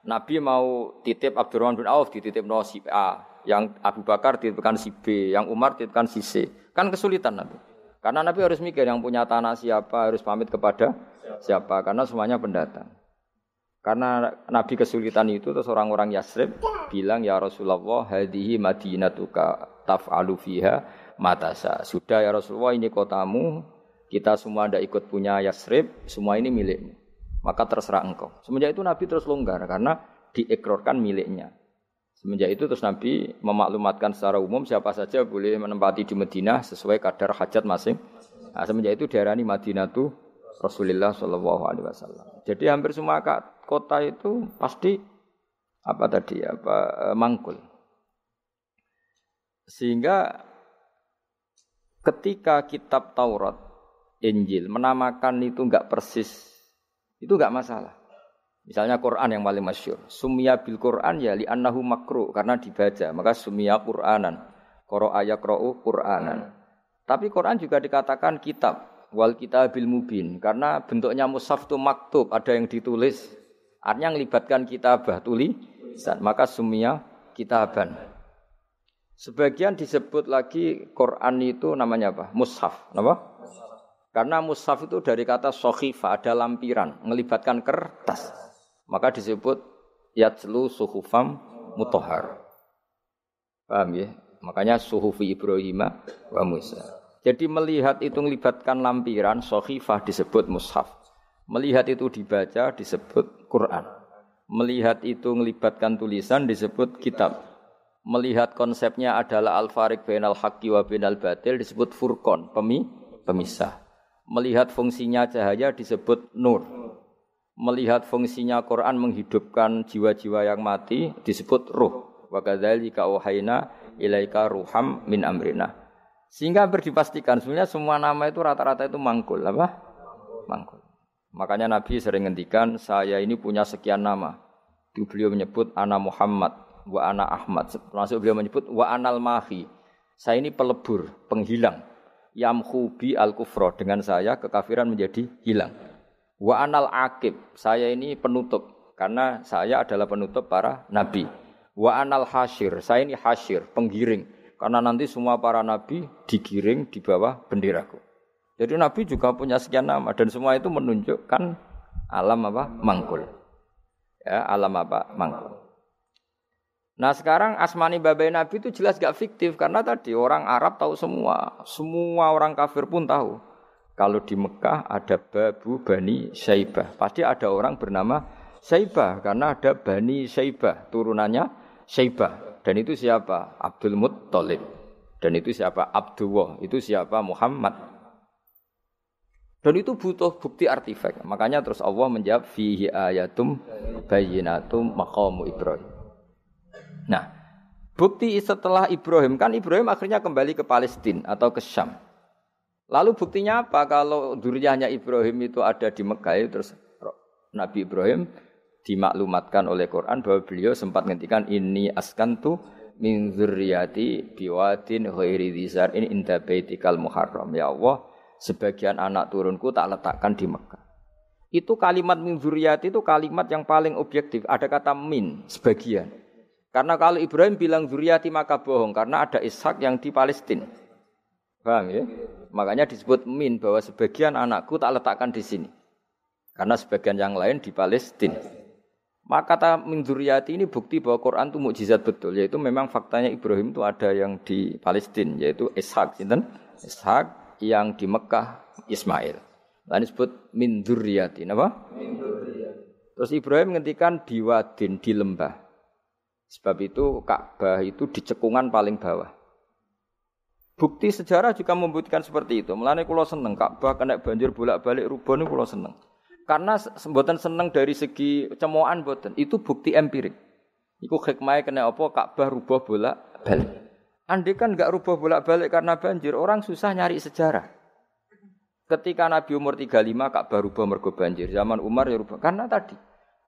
Nabi mau titip Abdurrahman bin Auf dititip no si A, yang Abu Bakar dititipkan si B, yang Umar dititipkan si C. Kan kesulitan Nabi. Karena Nabi harus mikir yang punya tanah siapa, harus pamit kepada siapa, karena semuanya pendatang. Karena Nabi kesulitan itu terus orang-orang Yasrib bilang ya Rasulullah hadihi madinatuka taf'alu fiha matasa. Sudah ya Rasulullah ini kotamu, kita semua tidak ikut punya Yasrib, semua ini milikmu. Maka terserah engkau. Semenjak itu Nabi terus longgar karena diekrorkan miliknya. Semenjak itu terus Nabi memaklumatkan secara umum siapa saja boleh menempati di Madinah sesuai kadar hajat masing. Nah, semenjak itu diarani Madinah tuh Rasulullah Shallallahu Alaihi Wasallam. Jadi hampir semua kota itu pasti apa tadi apa eh, mangkul. Sehingga ketika kitab Taurat, Injil menamakan itu enggak persis, itu enggak masalah. Misalnya Quran yang paling masyur. Sumia bil Quran ya li annahu makru karena dibaca, maka sumia Quranan. Qara ayaqra'u Quranan. Tapi Quran juga dikatakan kitab wal kitabil mubin karena bentuknya mushaf itu maktub, ada yang ditulis. Artinya melibatkan kitabah tulisan, maka sumia kitaban. Sebagian disebut lagi Quran itu namanya apa? Mushaf, apa? Karena mushaf itu dari kata sohifa, ada lampiran, melibatkan kertas. Maka disebut yatslu suhufam mutohar. Paham ya? Makanya suhufi Ibrahim wa Musa. Jadi melihat itu melibatkan lampiran, sohifah disebut mushaf. Melihat itu dibaca disebut Quran. Melihat itu melibatkan tulisan disebut kitab. Melihat konsepnya adalah al-farik bainal haqqi wa bainal batil disebut furqon, pemi, pemisah. Melihat fungsinya cahaya disebut nur melihat fungsinya Quran menghidupkan jiwa-jiwa yang mati disebut ruh. Wa kadzalika ilaika ruham min amrina. Sehingga berdipastikan sebenarnya semua nama itu rata-rata itu mangkul apa? Mangkul. Makanya Nabi sering ngendikan saya ini punya sekian nama. Itu beliau menyebut ana Muhammad wa ana Ahmad. Termasuk beliau menyebut wa anal mahi. Saya ini pelebur, penghilang. Yamhu bi al kufro dengan saya kekafiran menjadi hilang. Wa anal akib, saya ini penutup karena saya adalah penutup para nabi. Wa anal hasyir, saya ini hasyir, penggiring karena nanti semua para nabi digiring di bawah benderaku. Jadi nabi juga punya sekian nama dan semua itu menunjukkan alam apa? Mangkul. Ya, alam apa? Mangkul. Nah sekarang asmani babai Nabi itu jelas gak fiktif karena tadi orang Arab tahu semua, semua orang kafir pun tahu. Kalau di Mekah ada Babu Bani Syaibah. Pasti ada orang bernama Syaibah karena ada Bani Syaibah, turunannya Syaibah. Dan itu siapa? Abdul Muttalib. Dan itu siapa? Abdullah. Itu siapa? Muhammad. Dan itu butuh bukti artefak. Makanya terus Allah menjawab fihi ayatum bayyinatum maqamu Ibrahim. Nah, bukti setelah Ibrahim kan Ibrahim akhirnya kembali ke Palestina atau ke Syam. Lalu buktinya apa kalau duriannya Ibrahim itu ada di Mekah terus Nabi Ibrahim dimaklumatkan oleh Quran bahwa beliau sempat ngendikan ini askantu min dzurriyyati biwadin ghairi dzar ini inda baitikal muharram ya Allah sebagian anak turunku tak letakkan di Mekah. Itu kalimat min itu kalimat yang paling objektif. Ada kata min sebagian. Karena kalau Ibrahim bilang dzurriyyati maka bohong karena ada Ishak yang di Palestina. Paham ya? Makanya disebut min bahwa sebagian anakku tak letakkan di sini. Karena sebagian yang lain di Palestina. Maka kata min ini bukti bahwa Quran itu mukjizat betul. Yaitu memang faktanya Ibrahim itu ada yang di Palestina. Yaitu Ishak. Ishak yang di Mekah Ismail. Lain disebut min dzurriyati. Apa? Terus Ibrahim menghentikan di wadin, di lembah. Sebab itu Ka'bah itu di cekungan paling bawah. Bukti sejarah juga membuktikan seperti itu. Mulane kula seneng Ka'bah kena banjir bolak-balik rubah niku kula seneng. Karena mboten seneng dari segi cemoan mboten. Itu bukti empirik. Iku hikmahnya kena apa Ka'bah rubah bolak-balik. Andai kan enggak rubah bolak-balik karena banjir, orang susah nyari sejarah. Ketika Nabi umur 35 Ka'bah rubah mergo banjir, zaman Umar ya rubah. Karena tadi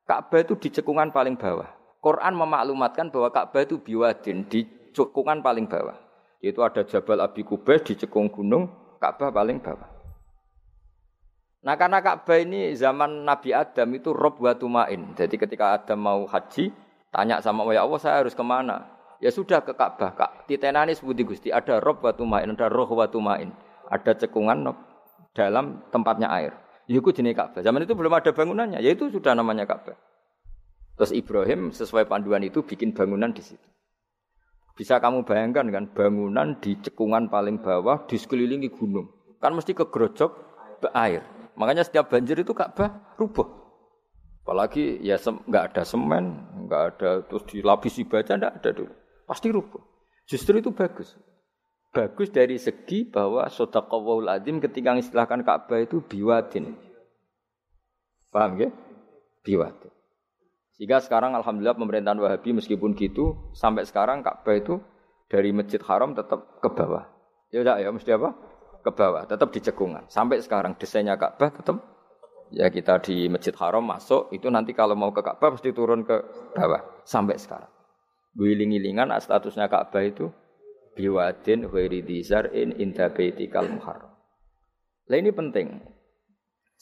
Ka'bah itu di cekungan paling bawah. Quran memaklumatkan bahwa Ka'bah itu biwadin di cekungan paling bawah. Itu ada Jabal Abi Kubais di cekung gunung, Ka'bah paling bawah. Nah karena Ka'bah ini zaman Nabi Adam itu rob watumain. Jadi ketika Adam mau haji, tanya sama ya Allah saya harus ke mana? Ya sudah ke Ka'bah. Kak, titenani sebuti gusti ada rob watumain, ada roh watumain. Ada cekungan dalam tempatnya air. Itu jenis Ka'bah. Zaman itu belum ada bangunannya, yaitu sudah namanya Ka'bah. Terus Ibrahim sesuai panduan itu bikin bangunan di situ. Bisa kamu bayangkan kan bangunan di cekungan paling bawah di sekelilingi gunung. Kan mesti kegerojok air. Makanya setiap banjir itu Ka'bah rubuh. Apalagi ya nggak ada semen, nggak ada terus dilapisi baja, nggak ada dulu. Pasti rubuh. Justru itu bagus. Bagus dari segi bahwa sodaqawul adim ketika mengistilahkan Ka'bah itu biwatin. Paham ya? Biwatin. Sehingga sekarang alhamdulillah pemerintahan Wahabi meskipun gitu sampai sekarang Ka'bah itu dari Masjid Haram tetap ke bawah. Ya udah ya mesti apa? Ke bawah, tetap di cekungan. Sampai sekarang desainnya Ka'bah tetap ya kita di Masjid Haram masuk itu nanti kalau mau ke Ka'bah mesti turun ke bawah sampai sekarang. Wiling-wilingan statusnya Ka'bah itu biwadin ghairi in inda muharram. Lah ini penting.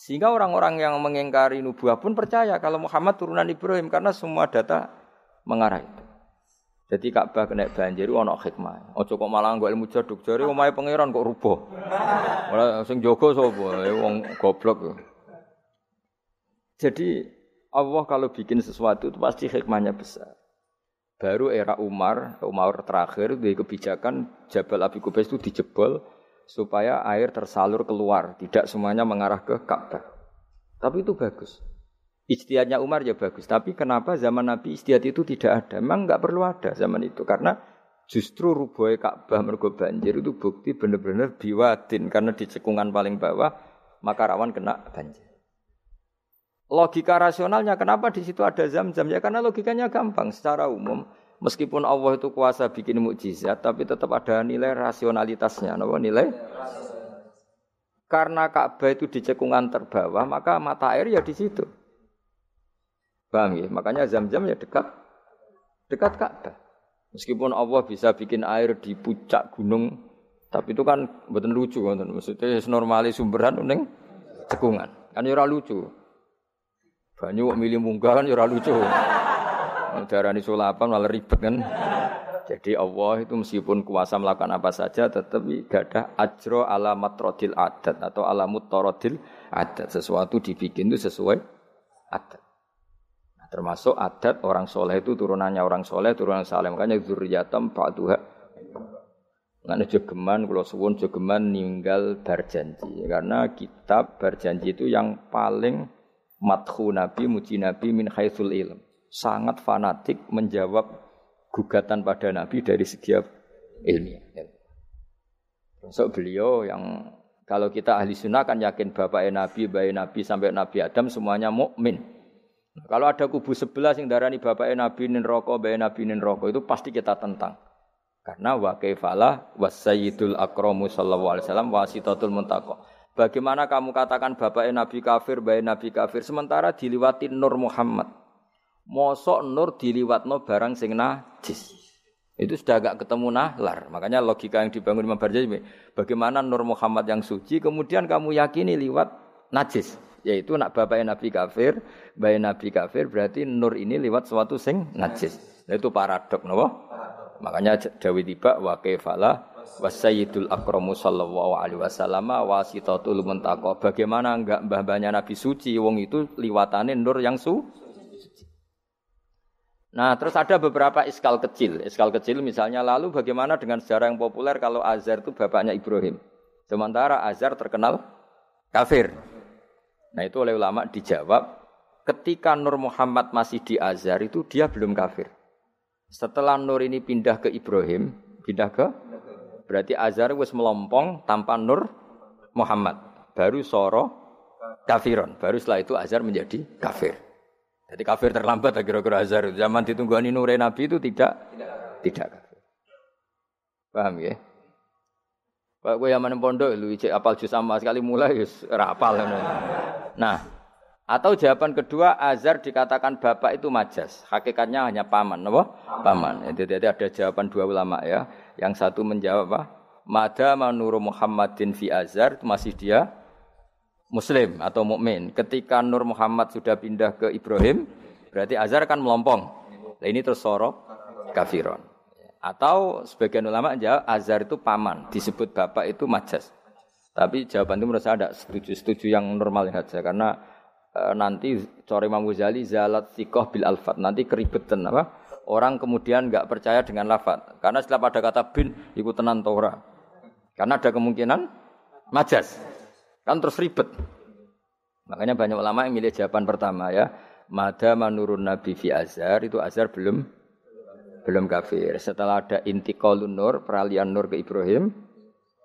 Sehingga orang-orang yang mengingkari nubuah pun percaya kalau Muhammad turunan Ibrahim karena semua data mengarah itu. Jadi Ka'bah kena banjir ana hikmah. Aja kok malah nggo ilmu jaduk jare omahe pangeran kok rubuh. Ora sing jaga sapa? Eh, wong goblok. Jadi Allah kalau bikin sesuatu itu pasti hikmahnya besar. Baru era Umar, Umar terakhir di kebijakan Jabal Abi Kubais itu dijebol supaya air tersalur keluar, tidak semuanya mengarah ke Ka'bah. Tapi itu bagus. Istiadatnya Umar ya bagus. Tapi kenapa zaman Nabi istiadat itu tidak ada? Memang nggak perlu ada zaman itu. Karena justru rubuhnya Ka'bah mergo banjir itu bukti benar-benar biwadin. Karena di cekungan paling bawah, maka rawan kena banjir. Logika rasionalnya kenapa di situ ada zam-zam? Ya karena logikanya gampang. Secara umum, Meskipun Allah itu kuasa bikin mukjizat, tapi tetap ada nilai rasionalitasnya. Apa nilai? Karena Ka'bah itu di cekungan terbawah, maka mata air ya di situ. Bang ya? Makanya zam-zam ya dekat dekat Ka'bah. Meskipun Allah bisa bikin air di puncak gunung, tapi itu kan betul lucu. Maksudnya normali sumberan neng cekungan. Kan ya lucu. Banyak milih munggah kan ya lucu. Darani sulapan malah ribet kan. Jadi Allah itu meskipun kuasa melakukan apa saja tetapi gak ada ajro alamat rodil adat atau alamut torodil adat. Sesuatu dibikin itu sesuai adat. Nah, termasuk adat orang soleh itu turunannya orang soleh, turunan saleh. Makanya zuriyatam ba'duha. Karena jogeman, kalau suwun jogeman ninggal berjanji. Karena kitab berjanji itu yang paling mathu Nabi, muji Nabi min khaisul ilm sangat fanatik menjawab gugatan pada Nabi dari segi ilmiah. Masuk beliau yang kalau kita ahli sunnah kan yakin bapak Nabi, bayi Nabi sampai Nabi Adam semuanya mukmin. Kalau ada kubu sebelah yang darani bapak Nabi nin rokok, bayi Nabi nin rokok itu pasti kita tentang. Karena wa kaifalah wasayyidul akramu sallallahu alaihi wasallam wasitatul muntaqo. Bagaimana kamu katakan bapak Nabi kafir, bayi Nabi kafir sementara diliwati Nur Muhammad. Mosok nur diliwatno barang sing najis. Itu sudah agak ketemu nahlar. Makanya logika yang dibangun Imam Barjani, bagaimana nur Muhammad yang suci kemudian kamu yakini liwat najis. Yaitu nak bapak Nabi kafir, bayi Nabi kafir berarti nur ini liwat suatu sing najis. Nah, itu paradok, nopo. Makanya Dawi tiba wa kefala wasayyidul akramu sallallahu alaihi wasallam wasitatul muntaqo. Bagaimana enggak mbah-mbahnya Nabi suci wong itu liwatane nur yang su Nah, terus ada beberapa iskal kecil. Iskal kecil misalnya lalu bagaimana dengan sejarah yang populer kalau Azar itu bapaknya Ibrahim. Sementara Azar terkenal kafir. Nah, itu oleh ulama dijawab ketika Nur Muhammad masih di Azhar itu dia belum kafir. Setelah Nur ini pindah ke Ibrahim, pindah ke berarti Azhar wis melompong tanpa Nur Muhammad. Baru soro kafiron. Baru setelah itu Azhar menjadi kafir. Jadi kafir terlambat kira-kira azhar. Zaman ditunggani nure Nabi itu tidak tidak kafir. Paham ya? Pak gue yang pondok lu cek apal juz sama sekali mulai yus rapal. Nah, atau jawaban kedua azhar dikatakan bapak itu majas. Hakikatnya hanya paman, apa? Paman. Jadi ada jawaban dua ulama ya. Yang satu menjawab apa? Mada manuru Muhammadin fi itu masih dia muslim atau mukmin. Ketika Nur Muhammad sudah pindah ke Ibrahim, berarti Azhar kan melompong. Nah, ini terus sorok kafiron. Atau sebagian ulama jawab Azhar itu paman, disebut bapak itu majas. Tapi jawaban itu menurut saya ada setuju-setuju yang normal saja karena e, nanti Cori Imam Ghazali zalat sikoh bil alfat nanti keribetan apa orang kemudian nggak percaya dengan lafat karena setelah pada kata bin ikut tenan Torah karena ada kemungkinan majas kan terus ribet makanya banyak ulama yang milih jawaban pertama ya Mada menurun Nabi fi Azhar itu Azhar belum belum kafir. Setelah ada intiqalun nur, peralihan nur ke Ibrahim,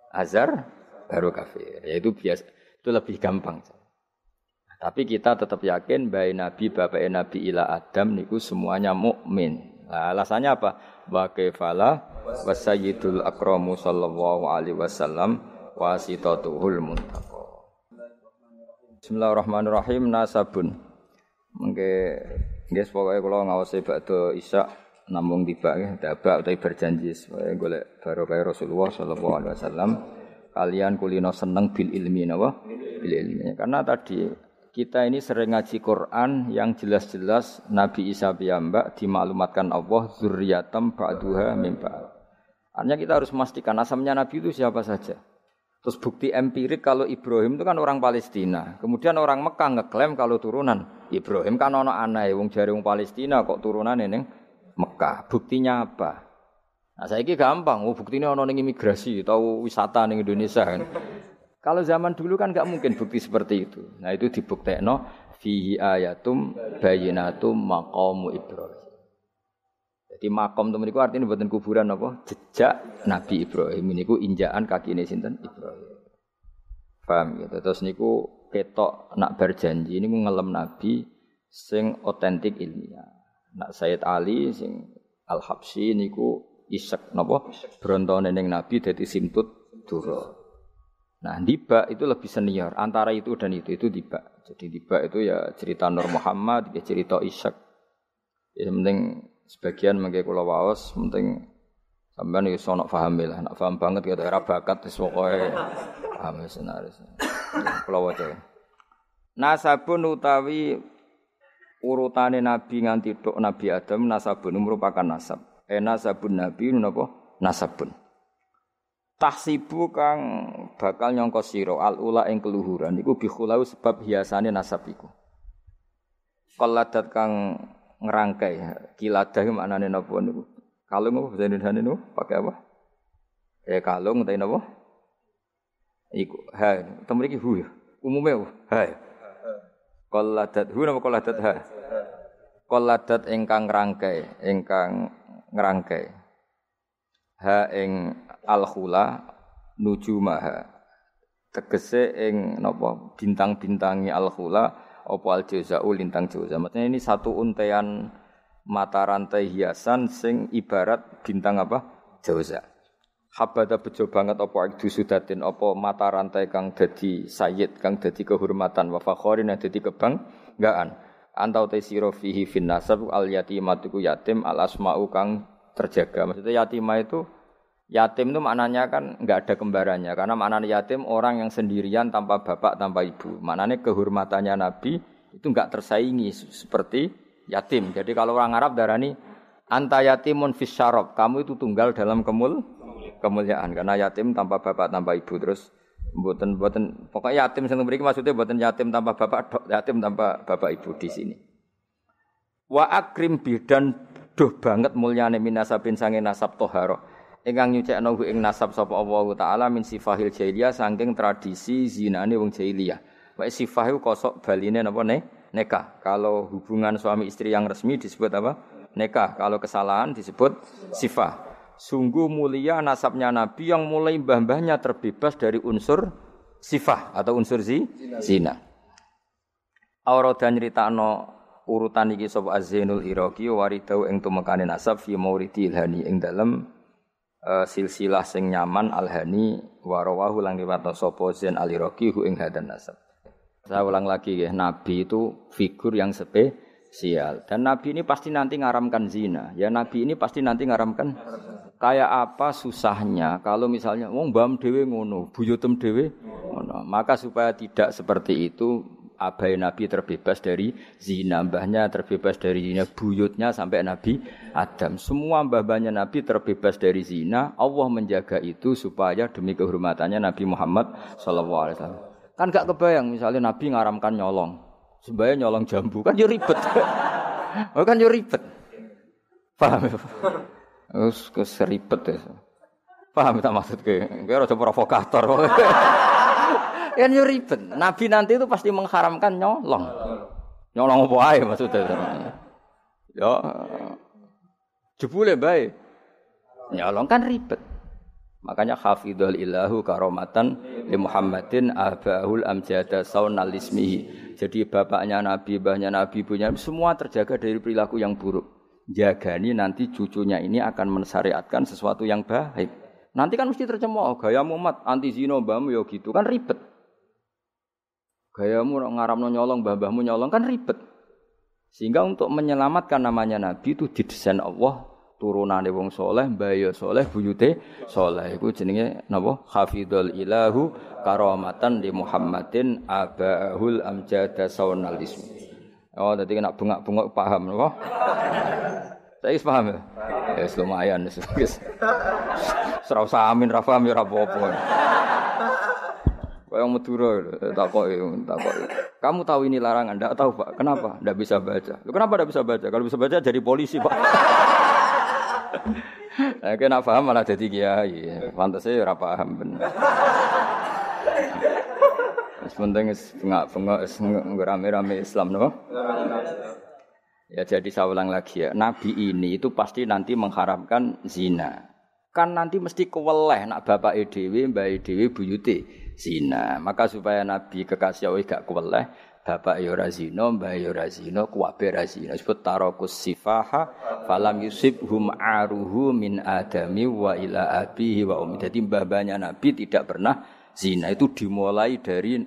Azhar baru kafir. Yaitu biasa itu lebih gampang. Tapi kita tetap yakin bahwa Nabi bapak Nabi ila Adam niku semuanya mukmin. Nah, alasannya apa? Wa kefala wasayyidul akramu sallallahu alaihi wasallam wasitatuhul muntaqa. Bismillahirrahmanirrahim nasabun. Mengke nggih pokoke kula ngawasi bakdo Isya namung tiba nggih dabak utawi berjanji supaya golek barokah Rasulullah sallallahu alaihi wasallam kalian kulino seneng bil ilmi napa bil ilmi karena tadi kita ini sering ngaji Quran yang jelas-jelas Nabi Isa piyambak dimaklumatkan Allah zuriyatam ba'duha min Artinya kita harus memastikan asamnya Nabi itu siapa saja. Terus bukti empirik kalau Ibrahim itu kan orang Palestina. Kemudian orang Mekah ngeklaim kalau turunan Ibrahim kan ono aneh wong jari wong Palestina kok turunan ini Mekah. Buktinya apa? Nah, saya ini gampang. Oh, buktinya ono ning imigrasi atau wisata ning Indonesia kan. kalau zaman dulu kan nggak mungkin bukti seperti itu. Nah, itu dibuktekno fihi ayatum bayinatum maqamu Ibrahim. Jadi makom temen iku artinya buatan kuburan apa? Jejak Nabi Ibrahim ini injaan kaki ini sinten Ibrahim. Paham gitu. Terus niku ketok nak berjanji ini ku ngelem Nabi sing otentik ilmiah. Nak Sayyid Ali sing Al Habsyi niku isek napa brontone ning Nabi dadi simtut dura. Nah, tiba itu lebih senior. Antara itu dan itu itu tiba. Jadi tiba itu ya cerita Nur Muhammad, ya cerita Ishak. Ya penting sebagian mengke kula waos penting sampean iki sono paham lah. Nak paham banget ya era bakat wis pokoke paham senaris. Kula waca. Nasabun utawi urutane nabi nganti tok nabi Adam nasabun merupakan nasab. Eh nasabun nabi napa nasabun. Tahsibu kang bakal nyangka sira al ula ing keluhuran iku bikhulau sebab hiasane nasab iku. Kang ngerangkai. Kiladah maknane napa niku? Kalung apa bahasa Indonesia niku pakai apa? Eh kalung tapi napa? Iku ha, temu iki hu ya. Umume ha. Qaladat hu napa qaladat ha? Qaladat ingkang ngrangkai, ingkang ngrangkai. Ha ing al-khula nujumaha. Tegese ing napa bintang-bintangi al-khula opo al jauzau lintang jauza. Maksudnya ini satu untean mata rantai hiasan sing ibarat bintang apa? Jauza. Habada bejo banget opo akdu sudatin opo mata rantai kang dadi sayyid kang dadi kehormatan wa fakhorin yang dadi kebanggaan. Antau te siro fihi fin al yatimatiku yatim al asma'u kang terjaga. Maksudnya yatimah itu Yatim itu maknanya kan nggak ada kembarannya karena maknanya yatim orang yang sendirian tanpa bapak tanpa ibu. Maknanya kehormatannya Nabi itu nggak tersaingi seperti yatim. Jadi kalau orang Arab darani anta yatimun fisyarab, kamu itu tunggal dalam kemul kemuliaan karena yatim tanpa bapak tanpa ibu terus buatan buatan pokoknya yatim yang beri maksudnya buatan yatim tanpa bapak yatim tanpa bapak ibu di sini. Wa akrim bidan doh banget mulyane minasabin sange nasab toharoh ingkang nyucekno ing nasab sapa Allah taala min sifahil jahiliyah saking tradisi zinane wong jahiliyah. Wae sifah iku kosok baline napa ne? Nekah. Kalau hubungan suami istri yang resmi disebut apa? Nekah. Kalau kesalahan disebut sifah. Sungguh mulia nasabnya Nabi yang mulai mbah-mbahnya terbebas dari unsur sifah atau unsur zi, zina. Aurada nyritakno urutan iki sapa Az-Zainul Iraqi waridau ing tumekane nasab fi mauridi ilhani ing dalem uh, silsilah sing nyaman alhani warawahu lang riwayat sapa Zain Aliroki hu ing hadan nasab. Saya ulang lagi ya, Nabi itu figur yang spesial dan Nabi ini pasti nanti ngaramkan zina. Ya Nabi ini pasti nanti ngaramkan kayak apa susahnya kalau misalnya wong bam dewe ngono, buyutem dewe ngono. Maka supaya tidak seperti itu abai Nabi terbebas dari zina, mbahnya terbebas dari zina, buyutnya sampai Nabi Adam. Semua mbah-mbahnya Nabi terbebas dari zina. Allah menjaga itu supaya demi kehormatannya Nabi Muhammad sallallahu alaihi wasallam. Kan gak kebayang misalnya Nabi ngaramkan nyolong. Sebaya nyolong jambu kan yo ribet. <laughs> oh kan yo ribet. Paham ya? Terus keseribet ya. Paham tak maksud ke? Kira rada provokator. <laughs> ya <laughs> yo ribet. Nabi nanti itu pasti mengharamkan nyolong. Nyolong apa ae maksudnya. Ya jebule bae. Nyolong kan ribet. Makanya hafidhul ilahu karomatan li Muhammadin abahul amjada saunal ismihi. Jadi bapaknya Nabi, mbahnya Nabi, ibunya semua terjaga dari perilaku yang buruk. Jagani nanti cucunya ini akan mensyariatkan sesuatu yang baik. Nanti kan mesti tercemooh, gaya Muhammad anti zino mbahmu ya gitu kan ribet. Gayamu ngaramno nyolong, mbah-mbahmu nyolong kan ribet. Sehingga untuk menyelamatkan namanya Nabi itu didesain Allah turunane wong soleh, mbaya soleh, buyute soleh. Iku jenenge napa? Hafidhul ilahu karamatan di Muhammadin abahul amjada saunalism. Oh, tadi kena bengak-bengok paham napa? Saya paham ya? Ya lumayan wis. Serau samin ra paham ya ora apa-apa. Kayak Madura takoki takoki. Kamu tahu ini larangan? Enggak tahu, Pak. Kenapa? Enggak bisa baca. Loh, kenapa enggak bisa baca? Kalau bisa baca jadi polisi, Pak. Nah, kena paham malah jadi kiai. Pantasnya ora paham bener. Sepenting bengak-bengak rame-rame Islam, no? Ya jadi saya ulang lagi ya, Nabi ini itu pasti nanti mengharapkan zina. Kan nanti mesti keweleh nak bapak edw, mbak edw, buyute zina. Maka supaya Nabi kekasih Allah gak keweleh, bapak yora ya zina, mbak yora ya zina, kuwabe zina. Sebut tarokus sifaha, falam yusib hum aruhu min adami wa ila abihi wa umi. Jadi mbah-mbahnya Nabi tidak pernah zina. Itu dimulai dari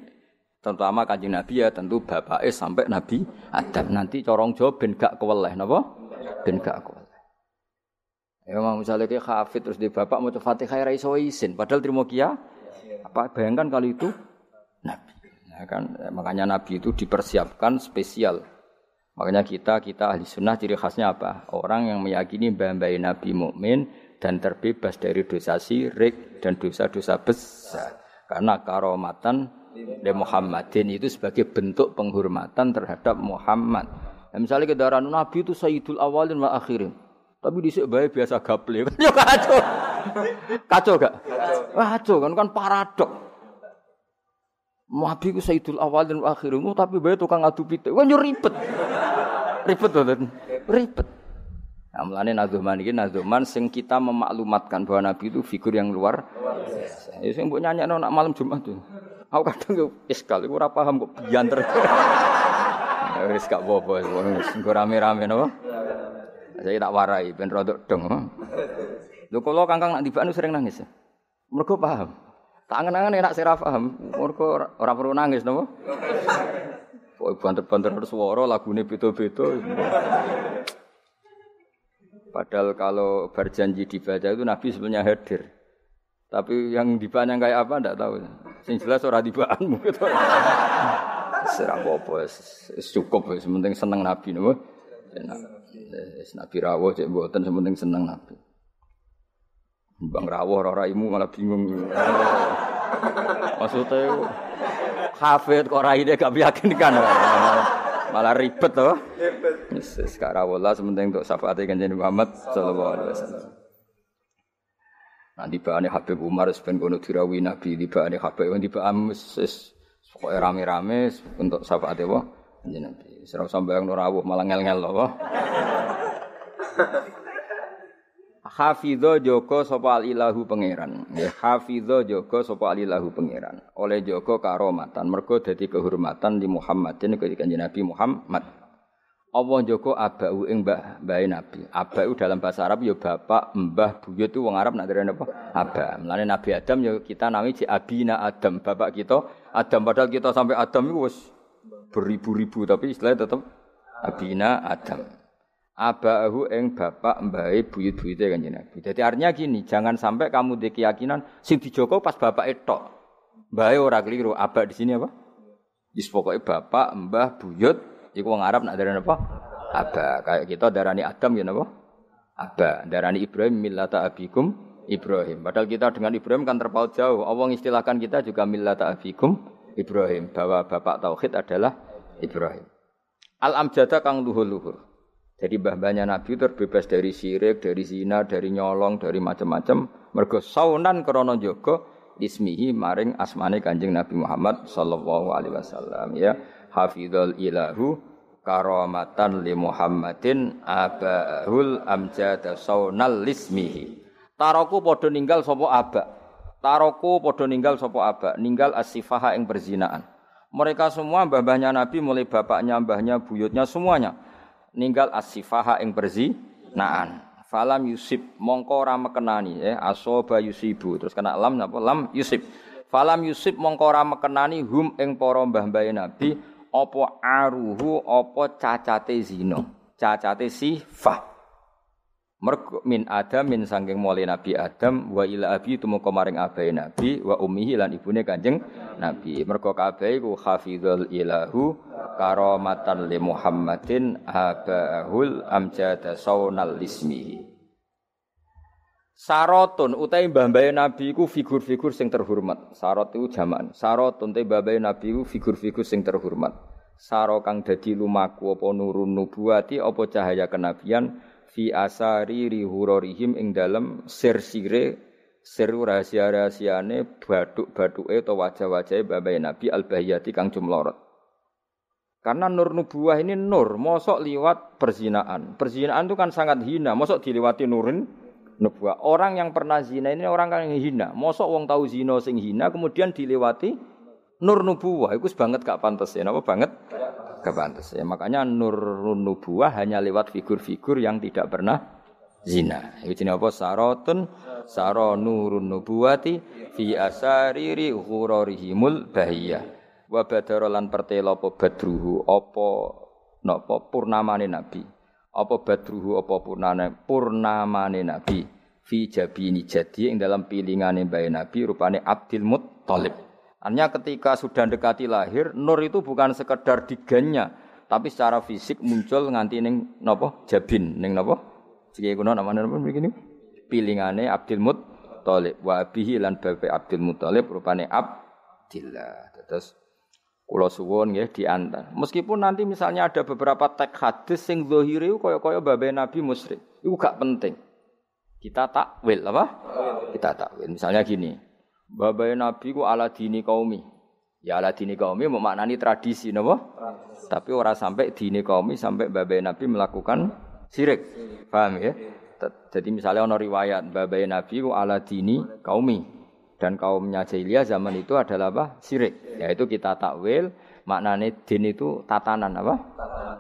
terutama kanjeng Nabi ya tentu bapak es sampai Nabi Adam nanti corong jawab ben gak keweleh napa ben gak keweleh ya misalnya kayak hafid terus di bapak mau fatihah ra iso isin padahal terima apa bayangkan kali itu Nabi. Nah, kan? Makanya Nabi itu dipersiapkan spesial. Makanya kita kita ahli sunnah ciri khasnya apa? Orang yang meyakini mbah Nabi mukmin dan terbebas dari dosa syirik dan dosa-dosa besar. Karena karomatan de Muhammadin itu sebagai bentuk penghormatan terhadap Muhammad. Nah, misalnya kendaraan Nabi itu Sayyidul Awalin wa Akhirin. Tapi di baik biasa gaple. Ya kacau. Kacau gak? Kacau kan kan paradok. Nabi itu Sayyidul Awalin wa Akhirin. Oh, tapi baik tukang adu pitik. Kan ribet. Ribet banget. Ribet. Nah, mulane Nazuman ini Nazuman sing kita memaklumatkan bahwa Nabi itu figur yang luar. Ya sing mbok nyanyakno nak malam Jumat tuh. Aku kadang yo iskal, aku ora paham kok bianter. Ya, wis gak apa-apa, engko rame-rame napa? Saya tak warai ben rodok dong. Lho kula kangkang nak tibakno sering nangis. Mergo paham. Tak angen-angen enak sira paham. Mergo ora perlu nangis napa? Kok banter-banter suara lagune beda-beda. Padahal kalau berjanji dibaca itu Nabi sebenarnya hadir. Tapi yang dibanyang kayak apa ndak tahu. Sing jelas ora dibaanmu <laughs> gitu. Serah apa cukup penting seneng Nabi nopo. Wis Nabi rawuh cek mboten sementing seneng Nabi. Bang rawuh ora raimu malah bingung. Maksudnya hafid kok raine gak meyakinkan. Malah ribet toh. Ribet. Wis rawuh lah sementing untuk syafaat kanjeng Muhammad sallallahu alaihi wasallam. Nanti bahannya Habib Umar sepen kono dirawi Nabi, di bahannya Habib, di bahan wis pokoknya rame-rame untuk sahabat apa? Jadi Nabi. Serau sampai yang nurawuh malah ngel-ngel loh. Hafidho Joko sopa ilahu pangeran. Ya, Hafidho Joko sopa ilahu pangeran. Oleh Joko karomatan. Mergo dadi kehormatan di Muhammadin ketika Nabi Muhammad. Allah Joko abau ing mbah mbah Nabi. Abau dalam bahasa Arab ya bapak, mbah, buyut itu wong Arab nak dari apa? Aba. Mulane Nabi Adam ya kita nami ci abina Adam, bapak kita Adam padahal kita sampai Adam itu wis beribu-ribu tapi istilahnya tetap abina Adam. Abahu ing bapak mbah buyut-buyute kanjeng Nabi. Jadi artinya gini, jangan sampai kamu di keyakinan sing dijoko pas bapak etok. Mbah ora keliru, abak di sini apa? Wis pokoke bapak, mbah, buyut iku wong Arab nak darani apa? Aba. Kayak kita darani Adam ya napa? Aba. Darani Ibrahim millata abikum Ibrahim. Padahal kita dengan Ibrahim kan terpaut jauh. Allah istilahkan kita juga millata abikum Ibrahim bahwa bapak tauhid adalah Ibrahim. Al amjada kang luhur-luhur. Jadi mbah-mbahnya Nabi terbebas dari syirik, dari zina, dari nyolong, dari macam-macam. Mergo saunan krana jaga ismihi maring asmane Kanjeng Nabi Muhammad sallallahu alaihi wasallam ya. Hafizul ilahu karamatan li Muhammadin abahul amjada saunal lismihi. Taroku padha ninggal sapa aba. Taroku padha ninggal sapa aba, ninggal asifaha ing berzinaan. Mereka semua mbah-mbahnya Nabi mulai bapaknya, mbahnya, buyutnya semuanya ninggal asifaha ing naan Falam yusib mongko ora mekenani ya asoba yusibu terus kena lam napa lam yusib. Falam yusib mongko ora mekenani hum ing para mbah-mbah Nabi apa aruhu apa cacate zina. Cacate sifah. Mergo min Adam min sangking mulai Nabi Adam wa ila abi tumeka maring abai Nabi wa ummihi lan ibune Kanjeng Nabi. Mergo kabeh iku hafizul ilahu karamatan li Muhammadin abahul amjada saunal ismihi. Sarotun utai mbah-mbahe Nabi iku figur-figur sing terhormat. Sarot itu jaman. Sarotun utai mbah-mbahe Nabi iku figur-figur sing terhormat. Saro kang dadi lumaku apa nurun nubuati apa cahaya kenabian fi asari rihurorihim ing dalem sir-sire sir rahasia-rahasiane baduk-baduke atau wajah-wajahe babai Nabi al-bahiyati kang jumlorot. Karena nur nubuah ini nur, mosok liwat perzinaan. Perzinaan itu kan sangat hina, mosok dilewati nurin nubuah. Orang yang pernah zina ini orang yang hina. Mosok wong tahu zina sing hina kemudian dilewati nur nubuah. Itu banget gak pantas ya, apa banget? Kepantas. Ya, makanya nur nubuah hanya lewat figur-figur yang tidak pernah zina. Itu jenis apa? Sarotun saro nurun nubuwati fi asariri ghurarihimul bahiyah. Wa badarolan pertelo apa badruhu apa napa purnamane nabi. Apa badruhu apa purnane purnamane nabi fi jabini jadi yang dalam pilingane bayi nabi rupane Abdul Muttalib. Artinya ketika sudah dekati lahir, nur itu bukan sekedar diganya, tapi secara fisik muncul nganti ning nopo jabin, ning nopo. Siki kuno namanya napa begini? Pilingane Abdul Muthalib wa abihi lan bapak Abdul Muthalib rupane Abdillah. Terus kula suwun nggih diantar. Meskipun nanti misalnya ada beberapa teks hadis sing zahire kaya-kaya babe Nabi musyrik. Itu gak penting. Kita takwil apa? Kita takwil. Misalnya gini. Babai Nabi ku ala dini kaumi. Ya ala dini kaumi mau maknani tradisi napa? Tapi ora sampai dini kaumi sampai babai Nabi melakukan sirik. Paham ya? Jadi misalnya ono riwayat babai Nabi ku ala dini kaumi dan kaumnya jahiliyah zaman itu adalah apa? Sirik. Yaitu kita takwil maknanya din itu tatanan apa?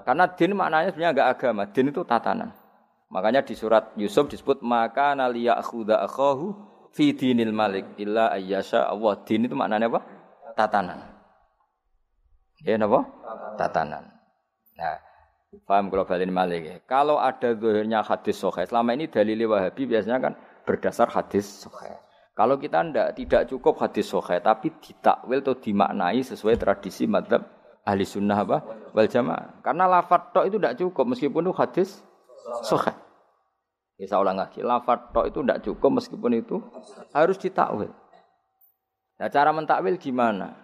Karena din maknanya sebenarnya enggak agama, din itu tatanan. Makanya di surat Yusuf disebut maka naliya akhuda akhahu fi dinil malik illa ayyasha Allah. Din itu maknanya apa? Tatanan. Ya napa? Tatanan. Nah, paham kalau balin malik ya. Kalau ada zahirnya hadis sahih, selama ini dalil Wahabi biasanya kan berdasar hadis sahih. Kalau kita ndak tidak cukup hadis sahih tapi ditakwil atau dimaknai sesuai tradisi madhab ahli sunnah apa wal jamaah. Karena lafadz tok itu tidak cukup meskipun itu hadis sahih. Ya saya ulang lagi, lafad tok itu tidak cukup meskipun itu harus ditakwil. Nah cara mentakwil gimana?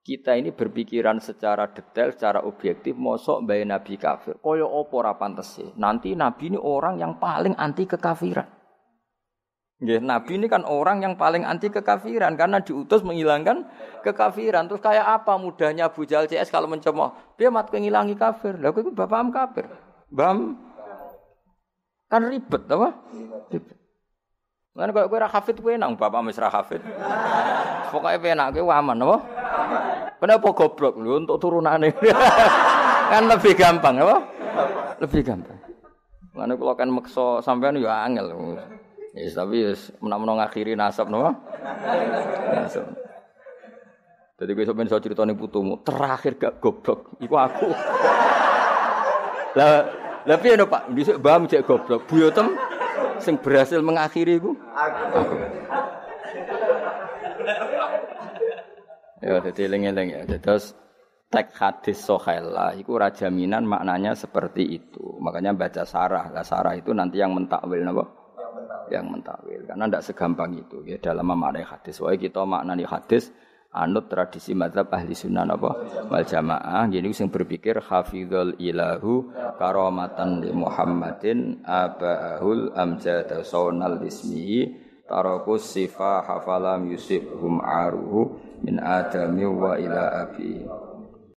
Kita ini berpikiran secara detail, secara objektif, mosok bayi nabi kafir. Koyo opo pantas Nanti nabi ini orang yang paling anti kekafiran. Ya, nabi ini kan orang yang paling anti kekafiran karena diutus menghilangkan kekafiran. Terus kayak apa mudahnya Abu CS kalau mencemooh? Dia mat menghilangi kafir. Lalu itu bapak am kafir. Bam Kan ribet apa? Ribet. Kan kok kowe ora hafid kowe nang bapak wis ra hafid. <laughs> Pokoke penak kowe aman apa? Kenapa goblok lho untuk turunane? <laughs> kan lebih gampang apa? Lebih gampang. Mana kalau kan makso sampean ya angel. Yes, tapi yes, menang-menang ngakhiri nasab napa? Nasab. Jadi gue sampeyan iso critane putumu, terakhir gak goblok iku aku. <laughs> Lah lah piye no Pak? Dhisik mbah cek goblok. Buyotem sing berhasil mengakhiri iku aku. Ya, jadi eling-eling ya. Terus tek hadis sohela itu rajaminan maknanya seperti itu. Makanya baca sarah. Lah sarah itu nanti yang mentakwil napa? Yang mentakwil. Karena tidak segampang itu ya dalam memaknai hadis. Wah kita maknani hadis anut tradisi mazhab ahli sunnah apa wal jamaah. Jadi sing berpikir hafizul ilahu karamatan li Muhammadin abahul amjad saunal ismihi tarakus sifa hafalam yusibhum aruhu min adami wa ila abi